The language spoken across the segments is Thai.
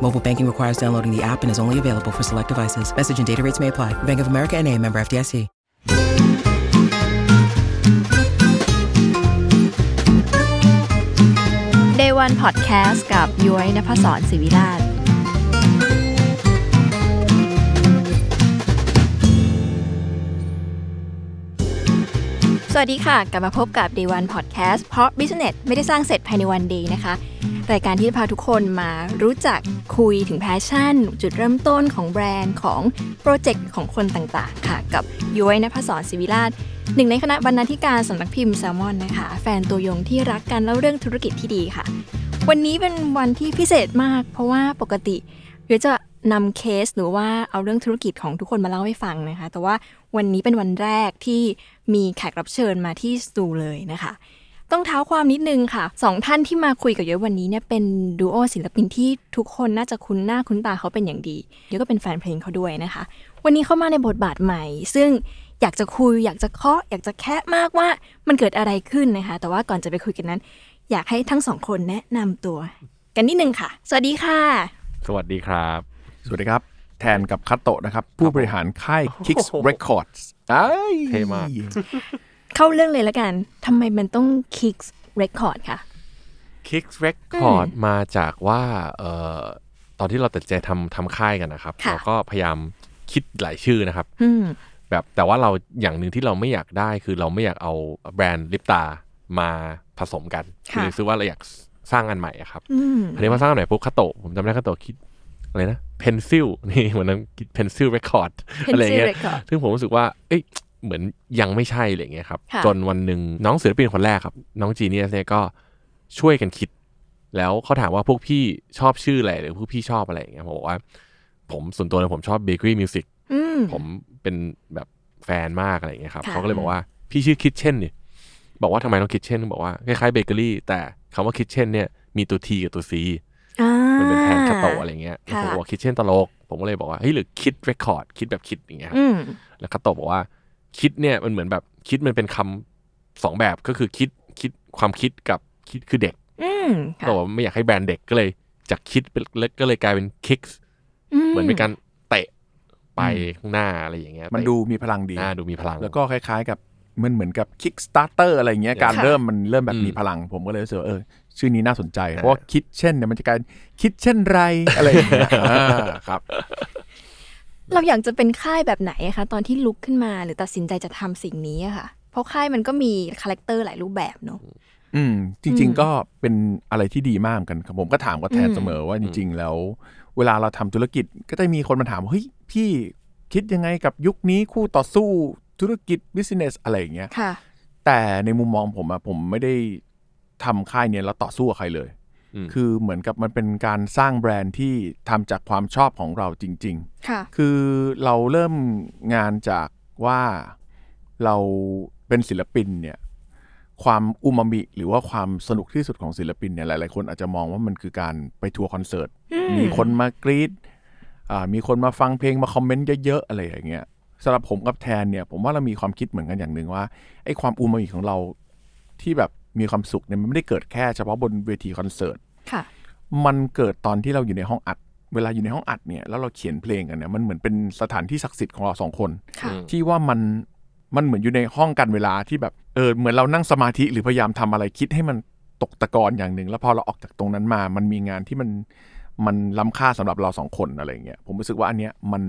Mobile banking requires downloading the app and is only available for select devices. Message and data rates may apply. Bank of America and a member FDIC. เดวันพอดแคสต์กับย้อยนภศรศิวิราช วัสดีค่ะ กลับมาพบกับ Day One Podcast เพราะ Business ไม่ได้สร้างเสร็จภายในวันเดีนะคะ รายการที่จะพาทุกคนมารู้จักคุยถึง passion จุดเริ่มต้นของแบรนด์ของ project ของคนต่างๆ ค่ะ กับย้อยนภศรศิวิราชหนึ่งในคณะบรรณาธิการสำนักพิมพ์แซลมอนนะคะ แฟนตัวยงที่รักการเล่าเรื่องธุรกิจที่ดีค่ะ วันนี้เป็นวันที่พิเศษมาก เพราะว่าปกติเดี๋ยวจะ นำเคสหรือว่าเอาเรื่องธุรกิจของทุกคนมาเล่าให้ฟังนะคะ แต่ว่าวันนี้เป็นวันแรกที่มีแขกรับเชิญมาที่สตูเลยนะคะ ต้องเท้าความนิดนึงค่ะสองท่านที่มาคุยกับเยอะวันนี้เนี่ยเป็นดูโอศิลปินที่ทุกคนน่าจะคุ้นหน้าคุ้นตาเขาเป็นอย่างดีเยอะก็เป็นแฟนเพลงเขาด้วยนะคะ วันนี้เข้ามาในบทบาทใหม่ ซึ่งอยากจะคุยอยากจะเคาะอยากจะแคะมากว่ามันเกิดอะไรขึ้นนะคะ แต่ว่าก่อนจะไปคุยกันนั้น อยากให้ทั้งสองคนแนะนำตัว กันนิดนึงค่ะ สวัสดีค่ะ สวัสดีครับ สวัสดีครับ แทนกับคัตโตะนะครับ ผู้บริหารค่าย Kicks Records อ้ายเท่มาก เข้าเรื่องเลยละกันทำไมมันต้อง Kicks Record ค่ะ Kicks Record มาจากว่าเอ่อตอนที่เราตัดสินใจทำทำค่ายกันนะครับค่ะเราก็พยายามคิดหลายชื่อนะครับอืมแบบแต่ว่าเราอย่างหนึ่งที่เราไม่อยากได้คือเราไม่อยากเอาแบรนด์ลิปตามาผสมกันค่ะคือซื้อว่าเราอยากสร้างอันใหม่อะครับอืมอันนี้มาสร้างอันใหม่ปุ๊บคาโตะผมจำได้คาโตะคิด อะไรนะ Pencil นี่เหมือนนั้น Pencil Record Pencil อะไรเงี้ย Record ซึ่งผมรู้สึกว่า เอ้ยเหมือนยังไม่ใช่อะไรเงี้ยครับค่ะจนวันหนึ่งน้องศิลปินคนแรกครับ น้องจีเนียสเนี่ยก็ช่วยกันคิด แล้วเขาถามว่าพวกพี่ชอบชื่ออะไรหรือพวกพี่ชอบอะไรอย่างเงี้ยผมบอกว่า ผมส่วนตัวเลยผมชอบ Bakery Music อืมผมเป็นแบบแฟนมากอะไรอย่างเงี้ยครับค่ะเขาก็เลยบอกว่าพี่ชื่อ Kitchen นี่บอกว่าทำไมต้อง Kitchen บอกว่าคล้ายๆเบเกอรี่แต่คำว่า Kitchen เนี่ยมีตัว T กับตัว C อ่า มันเป็นแทนคัตโตะอะไรเงี้ยแล้วค่ะผมบอก Kitchen ตลก ผมก็เลยบอกว่าเฮ้ยหรือคิด Record คิดแบบคิดอย่างเงี้ยครับอืมแล้วคัตโตะบอกว่าคิดเนี่ยมันเหมือนแบบคิดมันเป็นคำสองแบบก็คือคิดคิดความคิดกับ kid คือเด็กอืมค่ะแต่ว่าไม่อยากให้แบรนด์เด็กก็เลย จากคิดเป็นก็เลยกลายเป็น Kick เหมือนเป็นการเตะไปข้างหน้าอะไรอย่างเงี้ยมันดูมีพลังดีหน้าดูมีพลัง แล้วก็คล้าย ๆ กับ มันเหมือนกับ Kickstarter อะไรเงี้ยการค่ะเริ่มมันเริ่มแบบอืมมีพลัง ผมก็เลยรู้สึกว่าเออชื่อนี้น่าสนใจ เพราะว่าคิดเช่นเนี่ยมันจะกลายคิดเช่นไรอะไรอย่างเงี้ยอ่าครับ เราอยากจะเป็นค่ายแบบไหนอะคะตอนที่ลุกขึ้นมาหรือตัดสินใจจะทำสิ่งนี้อะค่ะ เพราะค่ายมันก็มีคาแรคเตอร์หลายรูปแบบเนอะอืม จริง ๆ ก็เป็นอะไรที่ดีมากเหมือนกันครับผมก็ถามกับแทนอืมเสมอว่าจริง ๆ แล้ว เวลาเราทำธุรกิจก็จะมีคนมาถามว่าเฮ้ยพี่คิดยังไงกับยุคนี้คู่ต่อสู้ ธุรกิจ business อะไรอย่างเงี้ยค่ะ แต่ในมุมมองผมอะผมไม่ได้ทำค่ายเนี้ยแล้วต่อสู้กับใครเลยอืมคือเหมือนกับมันเป็นการสร้างแบรนด์ที่ทำจากความชอบของเราจริงค่ะๆคือเราเริ่มงานจากว่าเราเป็นศิลปินเนี่ยความอูมามิหรือว่าความสนุกที่สุดของศิลปินเนี่ยหลาย ๆ คนอาจจะมองว่ามันคือการไปทัวร์คอนเสิร์ต มีคนมากรีดอ่ามีคนมาฟังเพลงมาคอมเมนต์เยอะ ๆ อะไรอย่างเงี้ย สำหรับผมกับแทนเนี่ย ผมว่าเรามีความคิดเหมือนกันอย่างหนึ่งว่าไอ้ความอูมามิของเราที่แบบมีความสุขเนี่ยมันไม่ได้เกิดแค่เฉพาะบนเวทีคอนเสิร์ตค่ะ มันเกิดตอนที่เราอยู่ในห้องอัด เวลาอยู่ในห้องอัดเนี่ยแล้วเราเขียนเพลงกันเนี่ยมันเหมือนเป็นสถานที่ศักดิ์สิทธิ์ของเราสองคนค่ะที่ว่ามันมันเหมือนอยู่ในห้องกันเวลาที่แบบเออเหมือนเรานั่งสมาธิหรือพยายามทำอะไรคิดให้มันตกตะกอนอย่างหนึ่ง แล้วพอเราออกจากตรงนั้นมา มันมีงานที่มันมันล้ำค่าสำหรับเราสองคนอะไรอย่างเงี้ยผมรู้สึกว่าอันเนี้ยมัน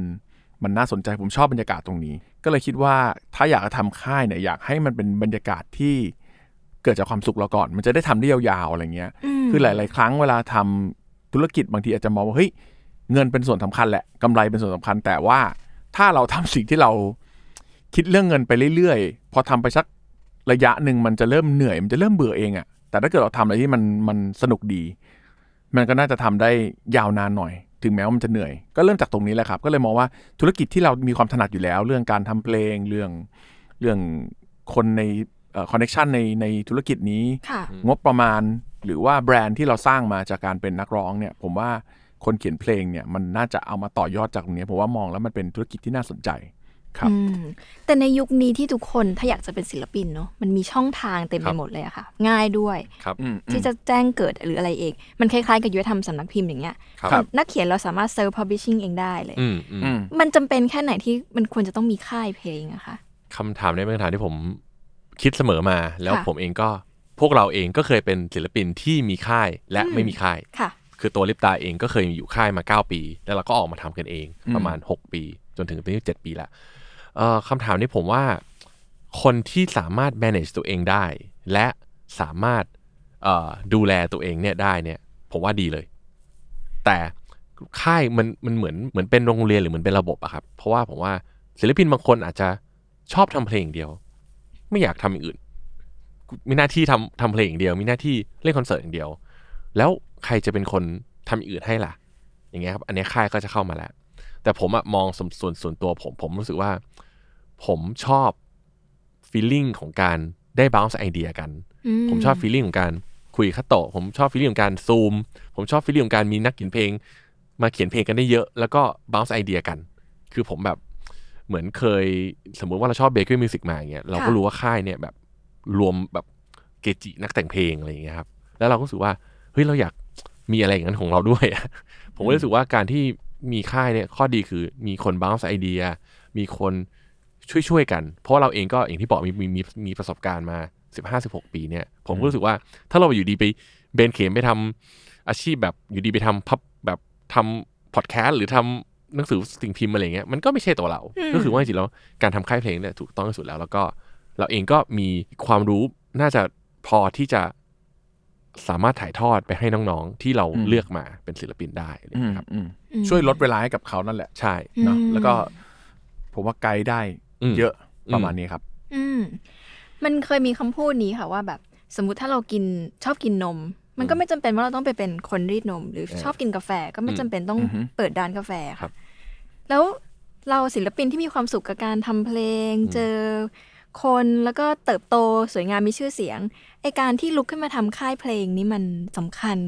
มันน่าสนใจผมชอบบรรยากาศตรงนี้ ก็เลยคิดว่าถ้าอยากจะทำค่ายเนี่ยอยากให้มันเป็นบรรยากาศที่เกิดจากความสุขเราก่อน มันจะได้ทำได้ยาวๆอะไรเงี้ย คือหลาย ๆ ครั้งเวลาทำธุรกิจบางทีอาจจะมองว่าเฮ้ยเงินเป็นส่วนสำคัญแหละกำไรเป็นส่วนสำคัญ แต่ว่าถ้าเราทำสิ่งที่เราคิดเรื่องเงินไปเรื่อยๆ พอทำไปสักระยะหนึ่งมันจะเริ่มเหนื่อย มันจะเริ่มเบื่อเองอะแต่ถ้าเกิดเราทำอะไรที่มันมันสนุกดี มันก็น่าจะทำได้ยาวนานหน่อย ถึงแม้ว่ามันจะเหนื่อย ก็เริ่มจากตรงนี้แหละครับ ก็เลยมองว่าธุรกิจที่เรามีความถนัดอยู่แล้ว เรื่องการทำเพลงเรื่องเรื่องคนในคอนเน c ชันในในธุรกิจนี้ค่ะงบประมาณหรือว่าแบรนด์ที่เราสร้างมาจากการเป็นนักร้องเนี่ย ผมว่าคนเขียนเพลงเนี่ยมันน่าจะเอามาต่อยอดจากตรงนี้ผมว่ามองแล้วมันเป็นธุรกิจที่น่าสนใจ ครับอืมแต่ในยุคนี้ที่ทุกคนถ้าอยากจะเป็นศิลปินเนาะมันมีช่องทางเต็มคไปรับหมดเลยอะค่ะ ง่ายด้วยครับอืมที่จะแจ้งเกิดหรืออะไรเองมันคล้ายๆ กับยุทธธรรมสำนักพิมพ์อย่างเงี้ยครับนักเขียนเราสามารถเซลล์พับบิชชิ่งเองได้เลยอืมอืมอืมมันจำเป็นแค่ไหนที่มันควรจะต้องมีค่ายเพลงอะคะคำถามนี้เป็นคำถามที่ผมคิดเสมอมา แล้วค่ะผมเองก็พวกเราเองก็เคยเป็นศิลปินที่มีค่ายและอืมไม่มีค่ายค่ะคือตัวลิปตาเองก็เคยอยู่ค่ายมา 9 ปี แล้วเราก็ออกมาทำกันเองประมาณ 6 ปี จนถึงปีที่7ปีละเอ่อ คำถามนี้ผมว่าคนที่สามารถ manage ตัวเองได้ และสามารถเอ่อดูแลตัวเองเนี่ยได้เนี่ย ผมว่าดีเลย แต่ค่ายมันมันเหมือนเหมือนเป็นโรงเรียนหรือเหมือนเป็นระบบอะครับ เพราะว่าผมว่าศิลปินบางคนอาจจะชอบทำเพลงเดียว ไม่อยากทำอย่างอื่น มีหน้าที่ทำทำเพลงอย่างเดียว มีหน้าที่เล่นคอนเสิร์ตอย่างเดียว แล้วใครจะเป็นคนทำอย่างอื่นให้ล่ะ อย่างเงี้ยครับ อันนี้ค่ายก็จะเข้ามาแล้ว แต่ผมอะมองส่วนส่วนตัวผมผมรู้สึกว่า ผมชอบ feeling ของการได้ bounce ไอเดียกันอืมผมชอบ feeling ของการคุยคัตโตะผมชอบ feeling ของการซูม ผมชอบ feeling ของการมีนักเขียนเพลง มาเขียนเพลงกันได้เยอะ แล้วก็ bounce ไอเดียกัน คือผมแบบเหมือนเคย สมมุติว่าเราชอบ Bakery Music มาอย่างเงี้ยเราก็รู้ว่าค่ายเนี่ยแบบรวมแบบเกจินักแต่งเพลงอะไรอย่างเงี้ยครับ แล้วเราก็รู้สึกว่าเฮ้ยเราอยากมีอะไรอย่างนั้นของเราด้วยอะผมก็รู้สึกว่าการที่มีค่ายเนี่ยข้อดีคือมีคน bounce ไอเดีย มีคน ช่วยๆกัน เพราะว่าเราเองก็อย่างที่บอกมีมีมีมีประสบการณ์มา 15 16 ปีเนี่ย ผมก็รู้สึกว่าถ้าเราอยู่ดีไปเบนเข็มไปทำอาชีพแบบอยู่ดีไปทำพับแบบทำพอดแคสต์หรือทำหนังสือสิ่งพิมพ์อะไรเงี้ยมันก็ไม่ใช่ตัวเราก็คือว่าจริงๆแล้วการทำค่ายเพลงเนี่ยถูกต้องที่สุดแล้ว แล้วก็เราเองก็มีความรู้น่าจะพอที่จะสามารถถ่ายทอดไปให้น้องๆ ที่เราอืมเลือกมาเป็นศิลปินได้อะไรอืเงี้มยครับอืมอืมช่วยลดเวลาให้กับเขานั่นแหละใช่เนาะอืมแล้วก็ผมว่าไกด์ได้อืม เยอะอืมประมาณนี้ครับ อืมมันเคยมีคำพูดนี้ค่ะว่าแบบ สมมุติถ้าเรากินชอบกินนม มันก็ไม่จำเป็นว่าเราต้องไปเป็นคนรีดนม หรือชอบกินกาแฟก็ไม่จำเป็นต้องอือฮึเปิดร้านกาแฟครัค่ะบแล้วเราศิลปินที่มีความสุขกับการทำเพลง เจอคนแล้วก็เติบโตสวยงามมีชื่อเสียงไอ้การที่ลุกขึ้นมาทำค่ายเพลงนี้มันสำคัญ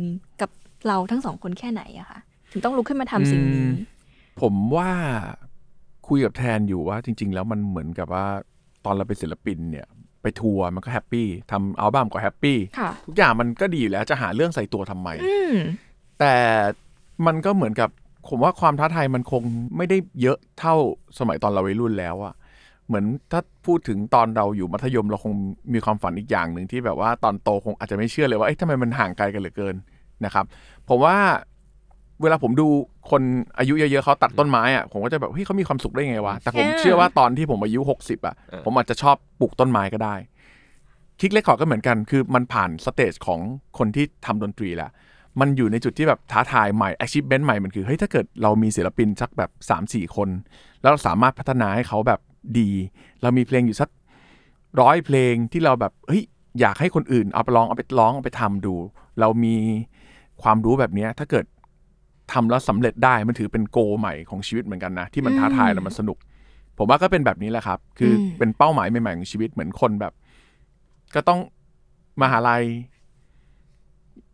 กับเราทั้งสองคนแค่ไหนอะคะถึงต้องลุกขึ้นมาทำสิ่งนี้อืมผมว่า คุยกับแทนอยู่ว่าจริง ๆ แล้วมันเหมือนกับว่าตอนเราเป็นศิลปินเนี่ยไปทัวร์มันก็ happy ทำอัลบั้มก็ happy ค่ะทุกอย่างมันก็ดีอยู่แล้วจะหาเรื่องใส่ตัวทำไมอืมแต่มันก็เหมือนกับผมว่าความท้าทายมันคงไม่ได้เยอะเท่าสมัยตอนเราวัยรุ่นแล้วอะเหมือนถ้าพูดถึงตอนเราอยู่มัธยมเราคงมีความฝันอีกอย่างหนึ่งที่แบบว่าตอนโตคงอาจจะไม่เชื่อเลยว่าเอ๊ะทำไมมันห่างไกลกันเหลือเกินนะครับ ผมว่า เวลาผมดูคนอายุเยอะๆเขาตัดต้นไม้อะผมก็จะแบบเฮ้ยเขามีความสุขได้ไงวะแต่ผมเออเชื่อว่าตอนที่ผมอายุหกสิบอะเออผมอาจจะชอบปลูกต้นไม้ก็ได้คิกเลคคอร์ดก็เหมือนกัน คือมันผ่านสเตจของคนที่ทำดนตรีแล้วมันอยู่ในจุดที่แบบท้าทายใหม่ achievement ใหม่มันคือเฮ้ยถ้าเกิดเรามีศิลปินสักแบบ 3 4 คน แล้วเราสามารถพัฒนาให้เขาแบบดี เรามีเพลงอยู่สักร้อยเพลงที่เราแบบเฮ้ยอยากให้คนอื่นเอาไปร้องเอาไปร้องเอาไปทำดู เรามีความรู้แบบเนี้ยถ้าเกิด ทำแล้วสำเร็จได้มันถือเป็นโกใหม่ของชีวิตเหมือนกันนะ ที่มันท้าทายแล้วมันสนุก ผมว่าก็เป็นแบบนี้แหละครับ คืออมเป็นเป้าหมายใหม่ๆของชีวิตเหมือนคนแบบ ก็ต้องมหาลัย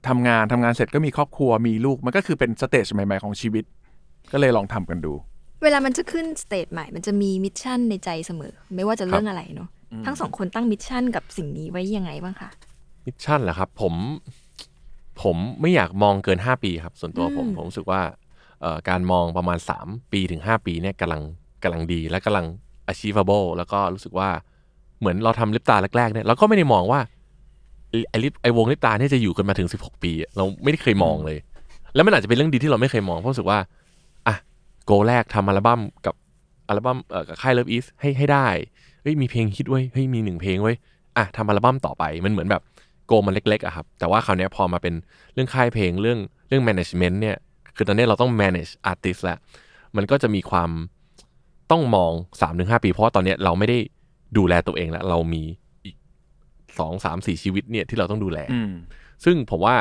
ทำงานทำงานเสร็จก็มีครอบครัวมีลูกมันก็คือเป็น stage ใหม่ๆของชีวิต ก็เลยลองทำกันดู เวลามันจะขึ้น stage ใหม่ มันจะมี mission ในใจเสมอ ไม่ว่าจะเรื่องอะไรเนาะทั้งสองคนตั้ง mission กับสิ่งนี้ไว้ยังไงบ้างคะ mission เหรอครับ ผม ผมไม่อยากมองเกิน 5 ปีครับ ส่วนตัวผมอืมผมรู้สึกว่าเอ่อการมองประมาณ 3 ปีถึง 5 ปีเนี่ยกำลังกำลังดีและกำลัง achievable แล้วก็รู้สึกว่าเหมือนเราทำลิปตาแรกๆเนี่ยเราก็ไม่ได้มองว่าไอ้ไอ้ลิปไอ้วงลิปตาเนี่ยจะอยู่กันมาถึง 16 ปีอะเราไม่ได้เคยมองเลย แล้วมันอาจจะเป็นเรื่องดีที่เราไม่เคยมองเพราะรู้สึกว่าอะโกแรกทำอัลบั้มกับอัลบั้มเอ่อกับค่าย Love East ให้ให้ได้เฮ้ยมีเพลงฮิตเว้ยเฮ้ยมีหนึ่งเพลงเว้ยอะทำอัลบั้มต่อไปมันเหมือนแบบ โกมันเล็กๆอะครับ แต่ว่าคราวเนี้ยพอมาเป็นเรื่องค่ายเพลงเรื่องเรื่อง management เนี่ย คือตอนเนี้ยเราต้อง manage artist แล้ว มันก็จะมีความต้องมอง3าถึงหปี เพราะว่าตอนเนี้ยเราไม่ได้ดูแลตัวเองแล้ว เรามีอีกสองสามสี่ชีวิตเนี่ยที่เราต้องดูแลอืมซึ่งผมว่า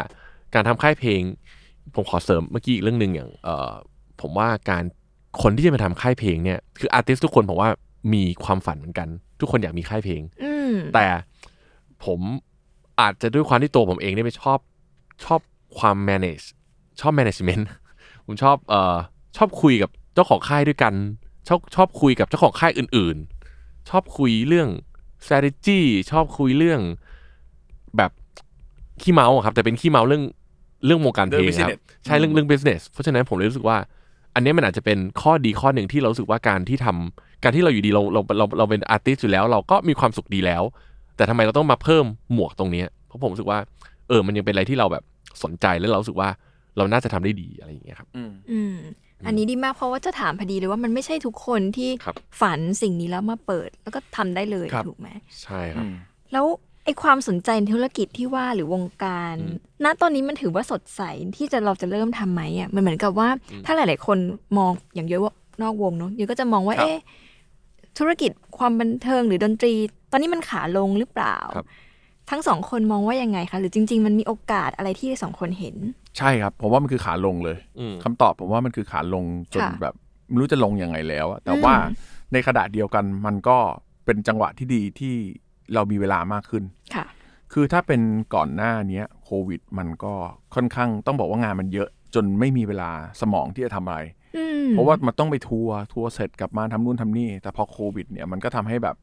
การทำค่ายเพลง ผมขอเสริมเมื่อกี้อีกเรื่องหนึ่งอย่างเออผมว่าการคนที่จะมาทำค่ายเพลงเนี่ย คืออาร์ติสทุกคนผมว่ามีความฝันเหมือนกัน ทุกคนอยากมีค่ายเพลงอืมแต่ผม อาจจะด้วยความที่ตัวผมเองเนี่ยไม่ชอบชอบความ manage ชอบ management ผมชอบเอ่อชอบคุยกับเจ้าของค่ายด้วยกัน ชอบชอบคุยกับเจ้าของค่ายอื่น ๆ ชอบคุยเรื่อง strategy ชอบคุยเรื่องแบบขี้เมาอะครับ แต่เป็นขี้เมาเรื่องเรื่องวงการเพลงเรื่องครับ business ใช่เรื่องเรื่อง business เพราะฉะนั้นผมเลยรู้สึกว่า อันเนี้ยมันอาจจะเป็นข้อดีข้อหนึ่งที่เรารู้สึกว่าการที่ทำการที่เราอยู่ดีเราเราเราเราเป็นอาร์ติสอยู่แล้ว เราก็มีความสุขดีแล้ว แต่ทำไมเราต้องมาเพิ่มหมวกตรงเนี้ยเพราะผมรู้สึกว่า เออ มันยังเป็นอะไรที่เราแบบสนใจแล้วเรารู้สึกว่าเราน่าจะทำได้ดีอะไรอย่างเงี้ยครับอืมอืมอันนี้ดีมากเพราะว่าจะถามพอดีเลยว่ามันไม่ใช่ทุกคนที่ครับฝันสิ่งนี้แล้วมาเปิด แล้วก็ทำได้เลยครับถูกไหมใช่ครับ แล้วไอ้ความสนใจในธุรกิจที่ว่าหรือวงการอืมณตอนนี้มันถือว่าสดใสที่จะเราจะเริ่มทำไหมอะมันเหมือนกับว่า ถ้าหลาย ๆ คนมองอย่างเยอะว่านอกวงเนาะเยอะก็จะมองว่าครับเอ๊ะ ธุรกิจความบันเทิงหรือดนตรี ตอนนี้มันขาลงหรือเปล่าครับทั้งสองคนมองว่ายังไงคะ หรือจริง ๆ มันมีโอกาสอะไรที่สองคนเห็น ใช่ครับ ผมว่ามันคือขาลงเลยอืมคำตอบผมว่ามันคือขาลงจนค่ะแบบไม่รู้จะลงยังไงแล้วอะแต่อืมว่าในขณะเดียวกันมันก็เป็นจังหวะที่ดีที่เรามีเวลามากขึ้นค่ะ คือถ้าเป็นก่อนหน้าเนี้ยโควิด มันก็ค่อนข้างต้องบอกว่างานมันเยอะจนไม่มีเวลาสมองที่จะทำอะไรอืม เพราะว่ามันต้องไปทัวร์ทัวร์เสร็จกลับมาทำนู่นทำนี่ แต่พอโควิด เนี่ยมันก็ทำให้แบบ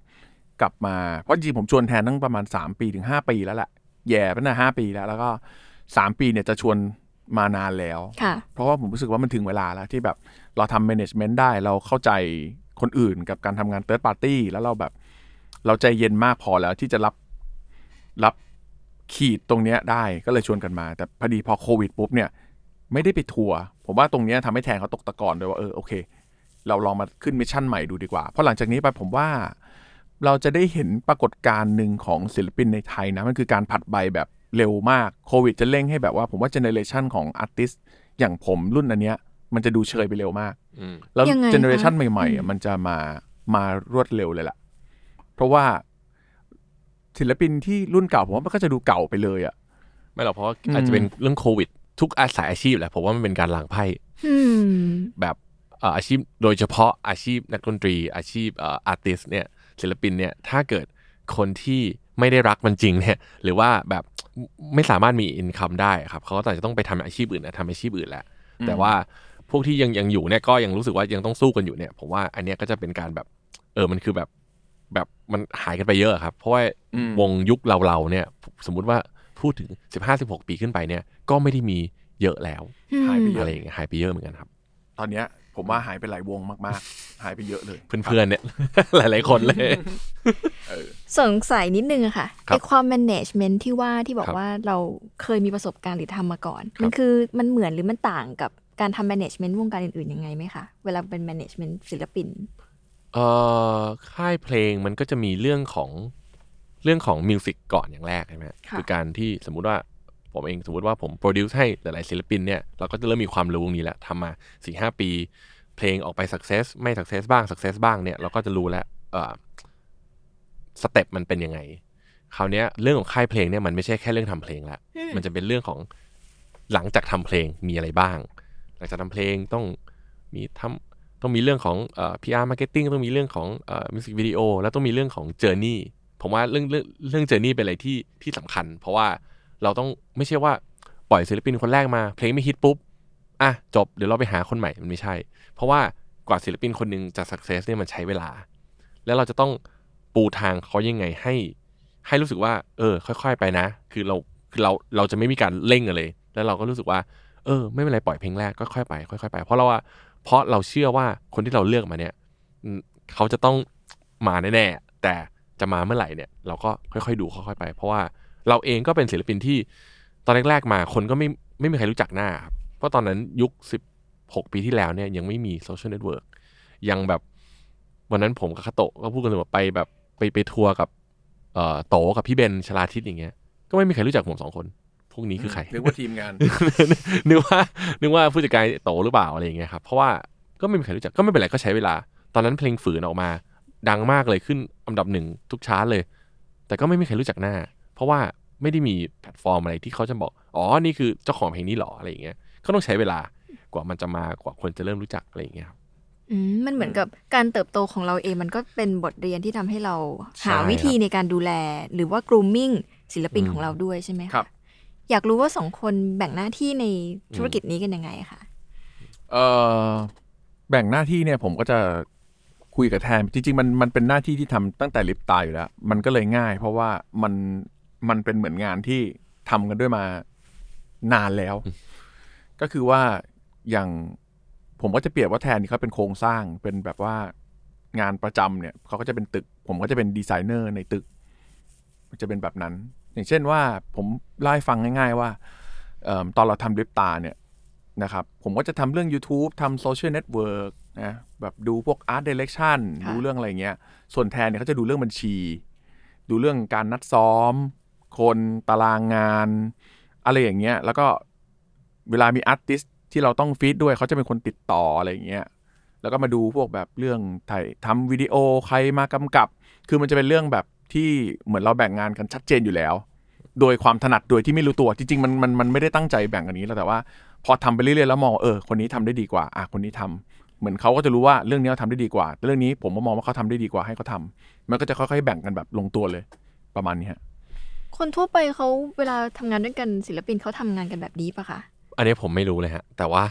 กลับมา เพราะจริงๆผมชวนแทนตั้งประมาณ 3 ปีถึง 5 ปีแล้วแหละแย่ไปนะห้าปีแล้ว แล้วก็ 3 ปีเนี่ยจะชวนมานานแล้วค่ะเพราะว่าผมรู้สึกว่ามันถึงเวลาแล้วที่แบบเราทำ management ได้เราเข้าใจคนอื่นกับการทำงาน third party แล้วเราแบบเราใจเย็นมากพอแล้วที่จะรับรับขีดตรงเนี้ยได้ก็เลยชวนกันมา แต่พอดีพอโควิดปุ๊บเนี่ย ไม่ได้ไปทัวร์ผมว่าตรงเนี้ยทำให้แทนเขาตกตะกอนด้วยว่าเออโอเค เราลองมาขึ้น mission ใหม่ดูดีกว่า เพราะหลังจากนี้ไปผมว่าเราจะได้เห็นปรากฏการณ์หนึ่งของศิลปินในไทยนะ มันคือการผลัดใบแบบเร็วมากโควิดจะเร่งให้แบบว่าผมว่า generation ของ artist อย่างผมรุ่นอันเนี้ย มันจะดูเชยไปเร็วมากอืมแล้วยังไง generation คะใหม่ๆอะมันจะมามารวดเร็วเลยล่ะ เพราะว่าศิลปินที่รุ่นเก่าผมว่ามันก็จะดูเก่าไปเลยอะไม่หรอกเพราะว่าอืมอาจจะเป็นเรื่องโควิด ทุกอาสายอาชีพแหละผมว่ามันเป็นการล้างไพ่อืมแบบเอ่ออาชีพโดยเฉพาะอาชีพนักดนตรี อาชีพเอาร์ติสเนี่ยศิลปินเนี่ยถ้าเกิดคนที่ไม่ได้รักมันจริงเนี่ยหรือว่าแบบไม่สามารถมีอินคัมได้ครับเขาก็อาจจะต้องไปทำอาชีพอื่นนะทำอาชีพอื่นแหละแต่ว่าพวกที่ยังยังอยู่เนี่ยก็ยังรู้สึกว่ายังต้องสู้กันอยู่เนี่ยผมว่าอันเนี้ยก็จะเป็นการแบบเออมันคือแบบแบบมันหายกันไปเยอะครับ เพราะว่าอืมวงยุคเราเราๆเนี่ย สมมุติว่า พูดถึง 15-16 ปีขึ้นไปเนี่ย ก็ไม่ได้มีเยอะแล้วหายไปเยอะไรอะอย่างเงี้ยหายไปเยอะเหมือนกันครับ ตอนเนี้ยผมว่าหายไปหลายวงมากๆ หายไปเยอะเลย เพื่อนๆเนี่ย หลายๆคนเลย สงสัยนิดนึงอะค่ะครับไอความ management ที่ว่าที่บอกครับว่าเราเคยมีประสบการณ์หรือทำมาก่อนครับมันคือมันเหมือนหรือมันต่างกับการทำ management วงการอื่นๆยังไงไหมคะ เวลาเป็น management ศิลปิน เอ่อ ค่ายเพลงมันก็จะมีเรื่องของ เรื่องของ music ก่อนอย่างแรกใช่ไหมค่ะคือการที่สมมุติว่าผมเองสมมติว่าผม produce ให้หลายๆศิลปินเนี่ยเราก็จะเริ่มมีความรู้ตรงนี้แหละทำมาสี่ห้าปี เพลงออกไป success ไม่ success บ้าง success บ้างเนี่ยเราก็จะรู้แล้วเอ่อ step มันเป็นยังไงคราวเนี้ยเรื่องของค่ายเพลงเนี่ยมันไม่ใช่แค่เรื่องทำเพลงละอืมมันจะเป็นเรื่องของหลังจากทำเพลงมีอะไรบ้าง หลังจากทำเพลงต้องมีทำต้องมีเรื่องของเอ่อ PR marketing ต้องมีเรื่องของเอ่อ music video แล้วต้องมีเรื่องของ journey ผมว่าเรื่องเรื่องเรื่อง journey เป็นอะไรที่ที่สำคัญ เพราะว่าเราต้องไม่ใช่ว่าปล่อยศิลปินคนแรกมา เพลงไม่ฮิตปุ๊บอะจบเดี๋ยวเราไปหาคนใหม่มันไม่ใช่ เพราะว่ากว่าศิลปินคนหนึ่งจะ success เนี่ยมันใช้เวลา แล้วเราจะต้องปูทางเขายังไงให้ ให้รู้สึกว่า เออ ค่อย ๆ ไปนะ คือเราคือเราเราจะไม่มีการเร่งเลย แล้วเราก็รู้สึกว่า เออ ไม่เป็นไรปล่อยเพลงแรกก็ค่อยไป ค่อยๆไป เพราะเราว่าเพราะเราเชื่อว่าคนที่เราเลือกมาเนี่ยเขาจะต้องมาแน่ๆแต่ จะมาเมื่อไหร่เนี่ยเราก็ค่อยๆดูค่อยๆไป เพราะว่าเราเองก็เป็นศิลปินที่ตอนแรกๆมาคนก็ไม่ไม่มีใครรู้จักหน้าครับเพราะตอนนั้นยุคสิบหกปีที่แล้วเนี่ยยังไม่มี social network ยังแบบวันนั้นผมกับคัตโตะก็พูดกันเสมอไปแบบไปไปทัวร์กับเอ่อโตกับพี่เบนชลาทิศอย่างเงี้ย ก็ไม่มีใครรู้จักผมสองคน พวกนี้คือใครนึกว่าทีมงานนึกว่านึกว่าผู้จัดการโตหรือเปล่าอะไรอย่างเงี้ยครับเพราะว่าก็ไม่มีใครรู้จักก็ไม่เป็นไรก็ใช้เวลา ตอนนั้นเพลงฝืนออกมา ดังมากเลยขึ้นอันดับหนึ่งทุกชาร์ตเลย แต่ก็ไม่มีใครรู้จักหน้า เพราะว่าไม่ได้มีแพลตฟอร์มอะไรที่เขาจะบอก อ๋อ นี่คือเจ้าของเพลงนี้หรออะไรอย่างเงี้ย ก็ต้องใช้เวลากว่ามันจะมากว่าคนจะเริ่มรู้จักอะไรอย่างเงี้ยครับอืมมันเหมือนกับการเติบโตของเราเองมันก็เป็นบทเรียนที่ทำให้เราใช่หาวิธีในการดูแล หรือว่า grooming ศิลปินอืมของเราด้วยใช่ไหมะครับ อยากรู้ว่าสองคนแบ่งหน้าที่ในธุรกิจนี้กันยังไงอะคะเออแบ่งหน้าที่เนี่ยผมก็จะ คุยกับแทน จริง ๆ มันมันเป็นหน้าที่ที่ทำตั้งแต่ลิปตายอยู่แล้ว มันก็เลยง่าย เพราะว่ามันมันเป็นเหมือนงานที่ทำกันด้วยมานานแล้ว ก็คือว่าอย่างผมก็จะเปรียบว่าแทนนี่เขาเป็นโครงสร้างเป็นแบบว่างานประจำเนี่ยเขาก็จะเป็นตึก ผมก็จะเป็นดีไซเนอร์ในตึก จะเป็นแบบนั้น อย่างเช่นว่าผมเล่าให้ฟังง่าย ๆ ว่าเอิ่มตอนเราทำลิปตาเนี่ยนะครับ ผมก็จะทำเรื่อง YouTube ทำ social network นะแบบดูพวก Art Direction ค่ะ ดูเรื่องอะไรเงี้ย ส่วนแทนเนี่ยเขาจะดูเรื่องบัญชี ดูเรื่องการนัดซ้อม คนตารางงาน อะไรอย่างเงี้ย แล้วก็เวลามีอาร์ติสที่เราต้องฟีดด้วยเขาจะเป็นคนติดต่ออะไรอย่างเงี้ย แล้วก็มาดูพวกแบบเรื่องถ่ายทำวิดีโอใครมากำกับ คือมันจะเป็นเรื่องแบบที่เหมือนเราแบ่งงานกันชัดเจนอยู่แล้ว โดยความถนัดโดยที่ไม่รู้ตัวจริงๆมันมันมันไม่ได้ตั้งใจแบ่งกันนี้แล้วแต่ว่า พอทำไปเรื่อยๆแล้วมองว่าเออคนนี้ทำได้ดีกว่าอะคนนี้ทำ เหมือนเขาก็จะรู้ว่าเรื่องนี้เขาทำได้ดีกว่าแต่เรื่องนี้ผมก็มองว่าเขาทำได้ดีกว่าให้เขาทำมันก็จะค่อยๆแบ่งกันแบบลงตัวเลยประมาณนี้ฮะคนทั่วไปเขาเวลาทำงานด้วยกันศิลปินเขาทำงานกันแบบนี้ปะคะอันนี้ผมไม่รู้เลยฮะ แต่ว่า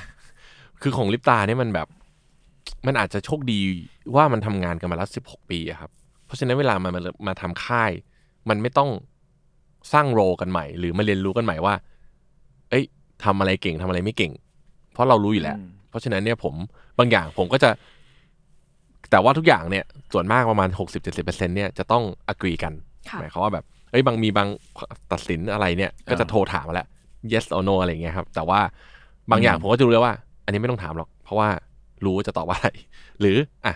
คือของลิปตาเนี่ยมันแบบ มันอาจจะโชคดีว่ามันทำงานกันมาแล้วสิบหกปีอะครับ เพราะฉะนั้นเวลามันมามาทำค่าย มันไม่ต้องสร้างโรลกันใหม่ หรือมาเรียนรู้กันใหม่ว่า เอ้ยทำอะไรเก่งทำอะไรไม่เก่ง เพราะเรารู้อยู่แล้วอืม เพราะฉะนั้นเนี่ยผมบางอย่างผมก็จะ แต่ว่าทุกอย่างเนี่ยส่วนมากประมาณหกสิบเจ็ดสิบเปอร์เซ็นเนี่ยจะต้องอกรีกันค่ะ หมายความว่าแบบเอ้ยบางมีบางตัดสินอะไรเนี่ยก็จะโทรถามมาแล้ว yes or no อะไรอย่างเงี้ยครับ แต่ว่าบางอย่างผมก็จะรู้แล้วว่า อันนี้ไม่ต้องถามหรอก เพราะว่ารู้ว่าจะตอบว่าอะไร หรืออะ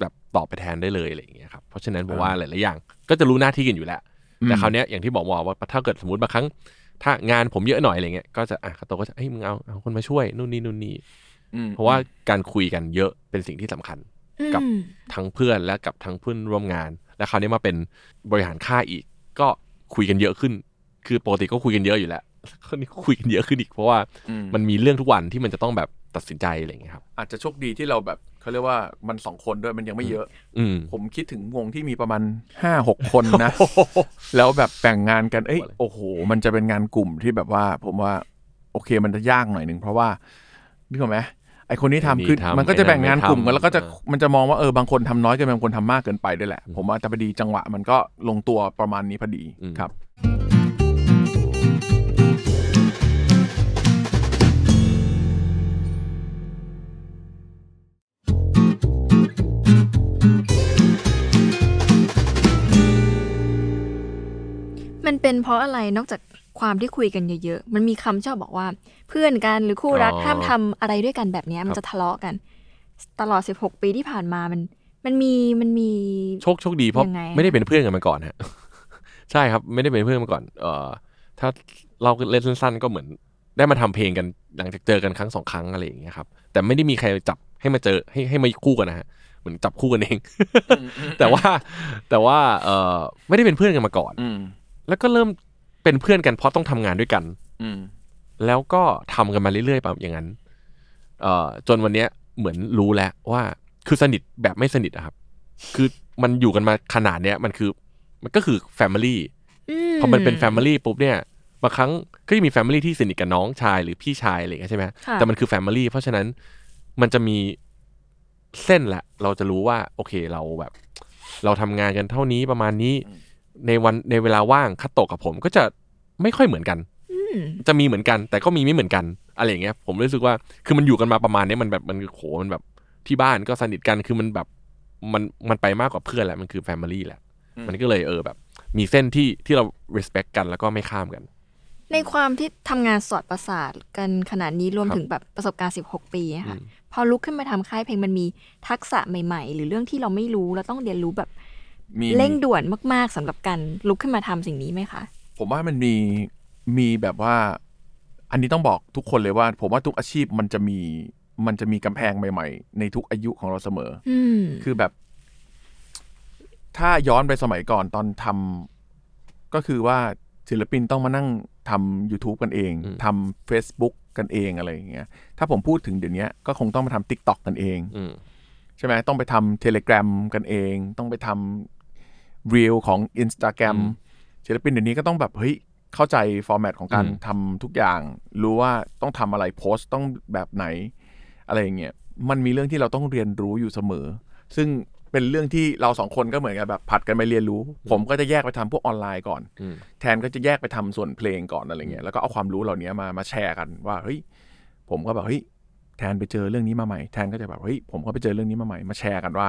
แบบตอบไปแทนได้เลยอะไรอย่างเงี้ยครับเพราะฉะนั้นผมว่าหลายๆอย่าง ก็จะรู้หน้าที่กันอยู่แล้ว แต่คราวเนี้ยอย่างที่บอกว่าถ้าเกิดสมมติบางครั้ง ถ้างานผมเยอะหน่อยอะไรเงี้ยก็จะอะเขาโตก็จะเฮ้ยมึงเอาเอาคนมาช่วยนู่นนี่นู่นนี่อืมเพราะว่าการคุยกันเยอะเป็นสิ่งที่สำคัญกับอืมทั้งเพื่อนและกับทั้งเพื่อนร่วมงาน และคราวนี้มาเป็นบริหารค่ายอีก ก็คุยกันเยอะขึ้น คือปกติก็คุยกันเยอะอยู่แล้วคราวนี้คุยกันเยอะขึ้นอีก เพราะว่าอืมมันมีเรื่องทุกวันที่มันจะต้องแบบ ตัดสินใจอะไรอย่างเงี้ยครับอาจจะโชคดีที่เราแบบเขาเรียกว่ามันสองคนด้วยมันยังไม่เยอะ อืม ผมคิดถึงวงที่มีประมาณห้าหกคนนะ แล้วแบบแบ่งงานกันเอ้ยโอ้โห มันจะเป็นงานกลุ่มที่แบบว่า ผมว่า โอเคมันจะยากหน่อยหนึ่งเพราะว่านึกออกไหมไอคนนี้ทำไอ้นี่คือทำมันก็จะแบ่งงานกลุ่มไอ้นั่กันนไม่แล้วก็จะทำมันจะมองว่าเออบางคนทำน้อยเกินไปบางคนทำมากเกินไปด้วยแหละ ผมว่าแต่พอดีจังหวะมันก็ลงตัวประมาณนี้พอดีอืมครับ มันเป็นเพราะอะไรนอกจากความที่คุยกันเยอะๆ มันมีคำชอบบอกว่า เพื่อนกันหรือคู่รักอ๋อห้ามทำอะไรด้วยกันแบบเนี้ยมันครับจะทะเลาะกัน ตลอด 16 ปีที่ผ่านมามัน มันมีมันมีโชคโชคดีเพราะยังไงอะไม่ได้เป็นเพื่อนกันมาก่อนฮะใช่ครับไม่ได้เป็นเพื่อนมาก่อน เอ่อ ถ้าเราเล่นสั้นๆก็เหมือนได้มาทำเพลงกันหลังจากเจอกันครั้งสองครั้งอะไรอย่างเงี้ยครับ แต่ไม่ได้มีใครจับให้มาเจอให้ให้มาคู่กันนะฮะเหมือนจับคู่กันเอง แต่ว่าแต่ว่าเอ่อไม่ได้เป็นเพื่อนกันมาก่อนอืม แล้วก็เริ่มเป็นเพื่อนกันเพราะต้องทำงานด้วยกัน อืมแล้วก็ทำกันมาเรื่อยๆแบบอย่างนั้น เอ่อจนวันเนี้ยเหมือนรู้แล้วว่าคือสนิทแบบไม่สนิทอะครับ คือมันอยู่กันมาขนาดเนี้ยมันคือ มันก็คือ family พอมันเป็น family ปุ๊บเนี่ยบางครั้งก็จะมี family ที่สนิทกับน้องชายหรือพี่ชายอะไรอย่างเงี้ยใช่ไหมค่ะแต่มันคือ family เพราะฉะนั้นมันจะมีเส้นแหละ เราจะรู้ว่า โอเคเราแบบ เราทำงานกันเท่านี้ประมาณนี้ ในวันในเวลาว่างคัตโตะกับผมก็จะไม่ค่อยเหมือนกันอืมจะมีเหมือนกัน แต่ก็มีไม่เหมือนกันอะไรอย่างเงี้ย ผมรู้สึกว่าคือมันอยู่กันมาประมาณเนี้ยมันแบบมันโหมันแบบที่บ้านก็สนิทกันคือมันแบบมันมันไปมากกว่าเพื่อนแหละมันคือแฟมิลี่แหละอืมมันก็เลยเออแบบ มีเส้นที่ที่เรา respect กันแล้วก็ไม่ข้ามกัน ในความที่ทำงานสอดประสาทกันขนาดนี้รวมครับถึงแบบประสบการณ์ 16 ปีอะค่ะอืมพอลุกขึ้นมาทำค่ายเพลงมันมีทักษะใหม่ ๆ หรือเรื่องที่เราไม่รู้แล้วต้องเรียนรู้แบบ มีเร่งด่วนมากๆสำหรับการลุกขึ้นมาทำสิ่งนี้ไหมคะ ผมว่ามันมีมีแบบว่า อันนี้ต้องบอกทุกคนเลยว่า ผมว่าทุกอาชีพมันจะมีมันจะมีกำแพงใหม่ๆ ในทุกอายุของเราเสมออืมคือแบบ ถ้าย้อนไปสมัยก่อนตอนทำก็คือว่าศิลปินต้องมานั่งทำ YouTube กันเองอืมทำ Facebook กันเองอะไรอย่างเงี้ย ถ้าผมพูดถึงเดี๋ยวนี้ก็คงต้องมาทำ t ิ k t o k กันเองอืม ใช่ไหมต้องไปทำเทเล g r a m กันเอง ต้องไปทำ Reel ของ Instagram อืมศิลปินเดี๋ยวนี้ก็ต้องแบบเฮ้ยเข้าใจฟอร์แมตของการอืมทำทุกอย่าง รู้ว่าต้องทำอะไรโพสต์ต้องแบบไหน อะไรอย่างเงี้ยมันมีเรื่องที่เราต้องเรียนรู้อยู่เสมอ ซึ่งเป็นเรื่องที่เราสองคนก็เหมือนกับแบบผัดกันไปเรียนรู้ ผมก็จะแยกไปทำพวกออนไลน์ก่อนอืมแทนก็จะแยกไปทำส่วนเพลงก่อนอะไรเงี้ยแล้วก็เอาความรู้เหล่านี้มามาแชร์กันว่าเฮ้ยผมก็แบบเฮ้ย แทนไปเจอเรื่องนี้มาใหม่แทนก็จะแบบเฮ้ยผมก็ไปเจอเรื่องนี้มาใหม่มาแชร์กันว่า